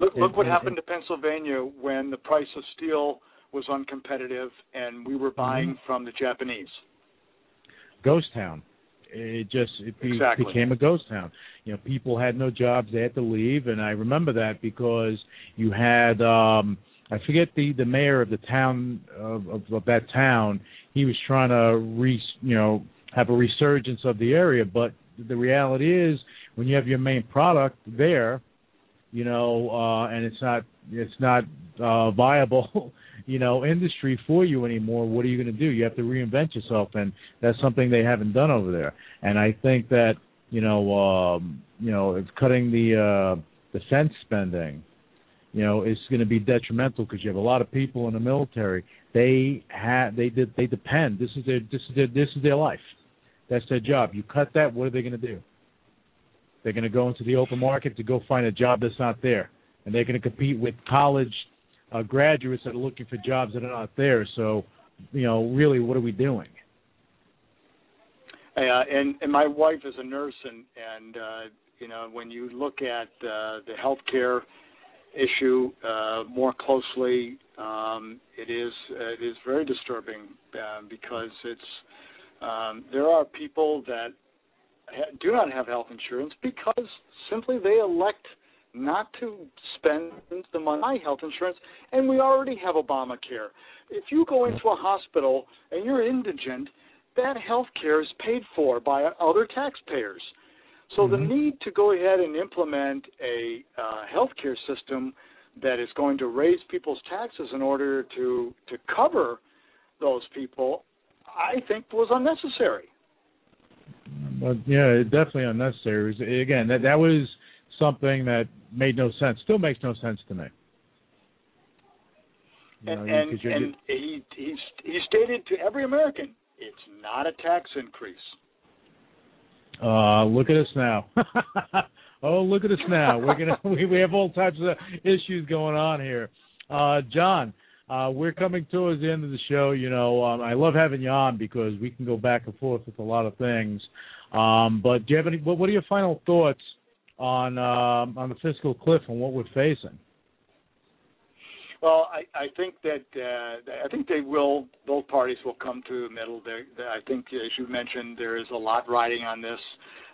Look, look what happened to Pennsylvania when the price of steel was uncompetitive and we were buying mm-hmm. from the Japanese. Ghost town. It just it exactly. became a ghost town. You know, people had no jobs; they had to leave, and I remember that because you had um I forget the the mayor of the town of, of, of that town. He was trying to re you know have a resurgence of the area, but the reality is when you have your main product there, you know, uh, and it's not it's not uh, viable, [LAUGHS] you know, industry for you anymore. What are you going to do? You have to reinvent yourself, and that's something they haven't done over there. And I think that you know, um, you know, it's cutting the uh, defense spending, you know, is going to be detrimental because you have a lot of people in the military. They have they they depend. This is their this is their this is their life. That's their job. You cut that, what are they going to do? They're going to go into the open market to go find a job that's not there, and they're going to compete with college uh, graduates that are looking for jobs that are not there. So, you know, really, what are we doing? Uh, and and my wife is a nurse, and and uh, you know when you look at uh, the healthcare issue uh, more closely, um, it is it is very disturbing uh, because it's um, there are people that do not have health insurance because simply they elect not to spend the money on health insurance, and we already have Obamacare. If you go into a hospital and you're indigent, that health care is paid for by other taxpayers. So mm-hmm. the need to go ahead and implement a uh, health care system that is going to raise people's taxes in order to to cover those people, I think was unnecessary. But yeah, definitely unnecessary. Again, that that was something that made no sense. Still makes no sense to me. You and know, and, and he he he stated to every American, it's not a tax increase. Uh, look at us now. [LAUGHS] oh, look at us now. We're gonna [LAUGHS] we, we have all types of issues going on here. Uh, John, uh, we're coming towards the end of the show. You know, um, I love having you on because we can go back and forth with a lot of things. Um, but do you have any? What, are your final thoughts on um, on the fiscal cliff and what we're facing? Well, I, I think that uh, I think they will. Both parties will come to the middle. I think, as you mentioned, there is a lot riding on this,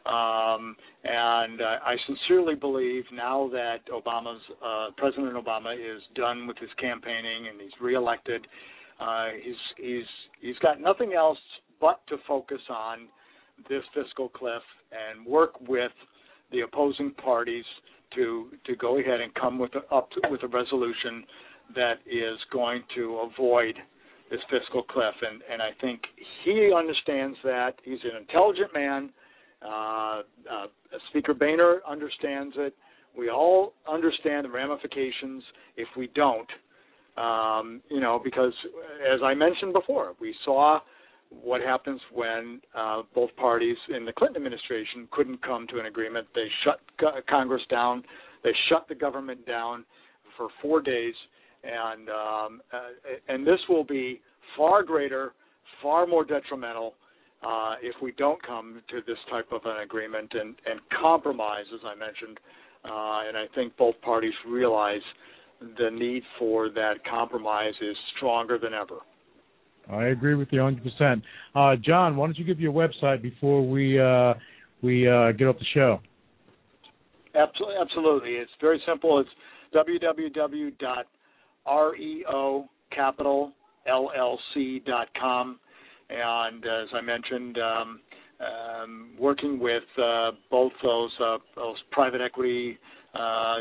um, and uh, I sincerely believe now that Obama's uh, President Obama is done with his campaigning and he's reelected, uh, he's he's he's got nothing else but to focus on this fiscal cliff and work with the opposing parties to to go ahead and come with a, up to, with a resolution that is going to avoid this fiscal cliff. And and I think he understands that. He's an intelligent man. Uh, uh, Speaker Boehner understands it. We all understand the ramifications if we don't. Um, you know, because as I mentioned before, we saw what happens when uh, both parties in the Clinton administration couldn't come to an agreement. They shut co- Congress down, they shut the government down for four days, and um, uh, and this will be far greater, far more detrimental uh, if we don't come to this type of an agreement and, and compromise, as I mentioned. Uh, and I think both parties realize the need for that compromise is stronger than ever. I agree with you 100%. Uh, John, why don't you give your website before we uh, we uh, get off the show? Absolutely, absolutely. It's very simple. It's www.reocapitalllc.com, and as I mentioned, um, um, working with uh, both those uh, those private equity uh,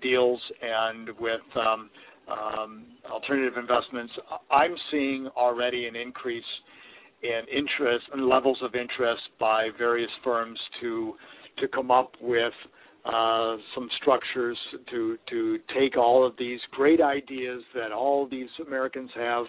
deals and with um, um, alternative investments, I'm seeing already an increase in interest and levels of interest by various firms to to come up with uh, some structures to to take all of these great ideas that all these Americans have,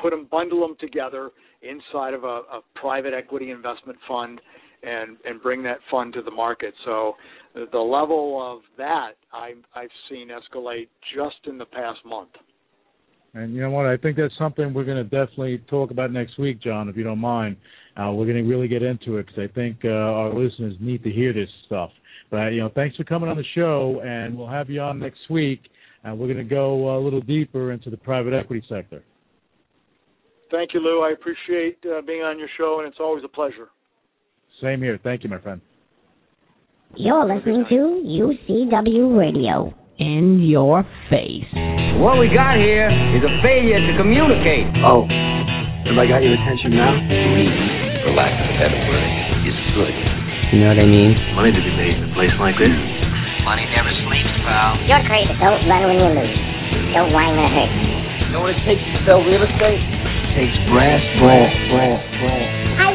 put them, bundle them together inside of a, a private equity investment fund, and and bring that fund to the market. So the level of that I, I've seen escalate just in the past month. And you know what? I think that's something we're going to definitely talk about next week, John, if you don't mind. Uh, we're going to really get into it because I think uh, our listeners need to hear this stuff. But you know, thanks for coming on the show, and we'll have you on next week. And we're going to go a little deeper into the private equity sector. Thank you, Lou. I appreciate uh, being on your show, and it's always a pleasure. Same here. Thank you, my friend. You're listening to UCW Radio in your face. What we got here is a failure to communicate. Oh, have I got your attention now? Greed, for lack of a better word, is good. You know what I mean? Money to be made in a place like this. Money never sleeps, pal. You're crazy. Don't run when you lose. Don't whine or hurt. You know what it takes to sell real estate? It takes brass, brass, brass, brass. I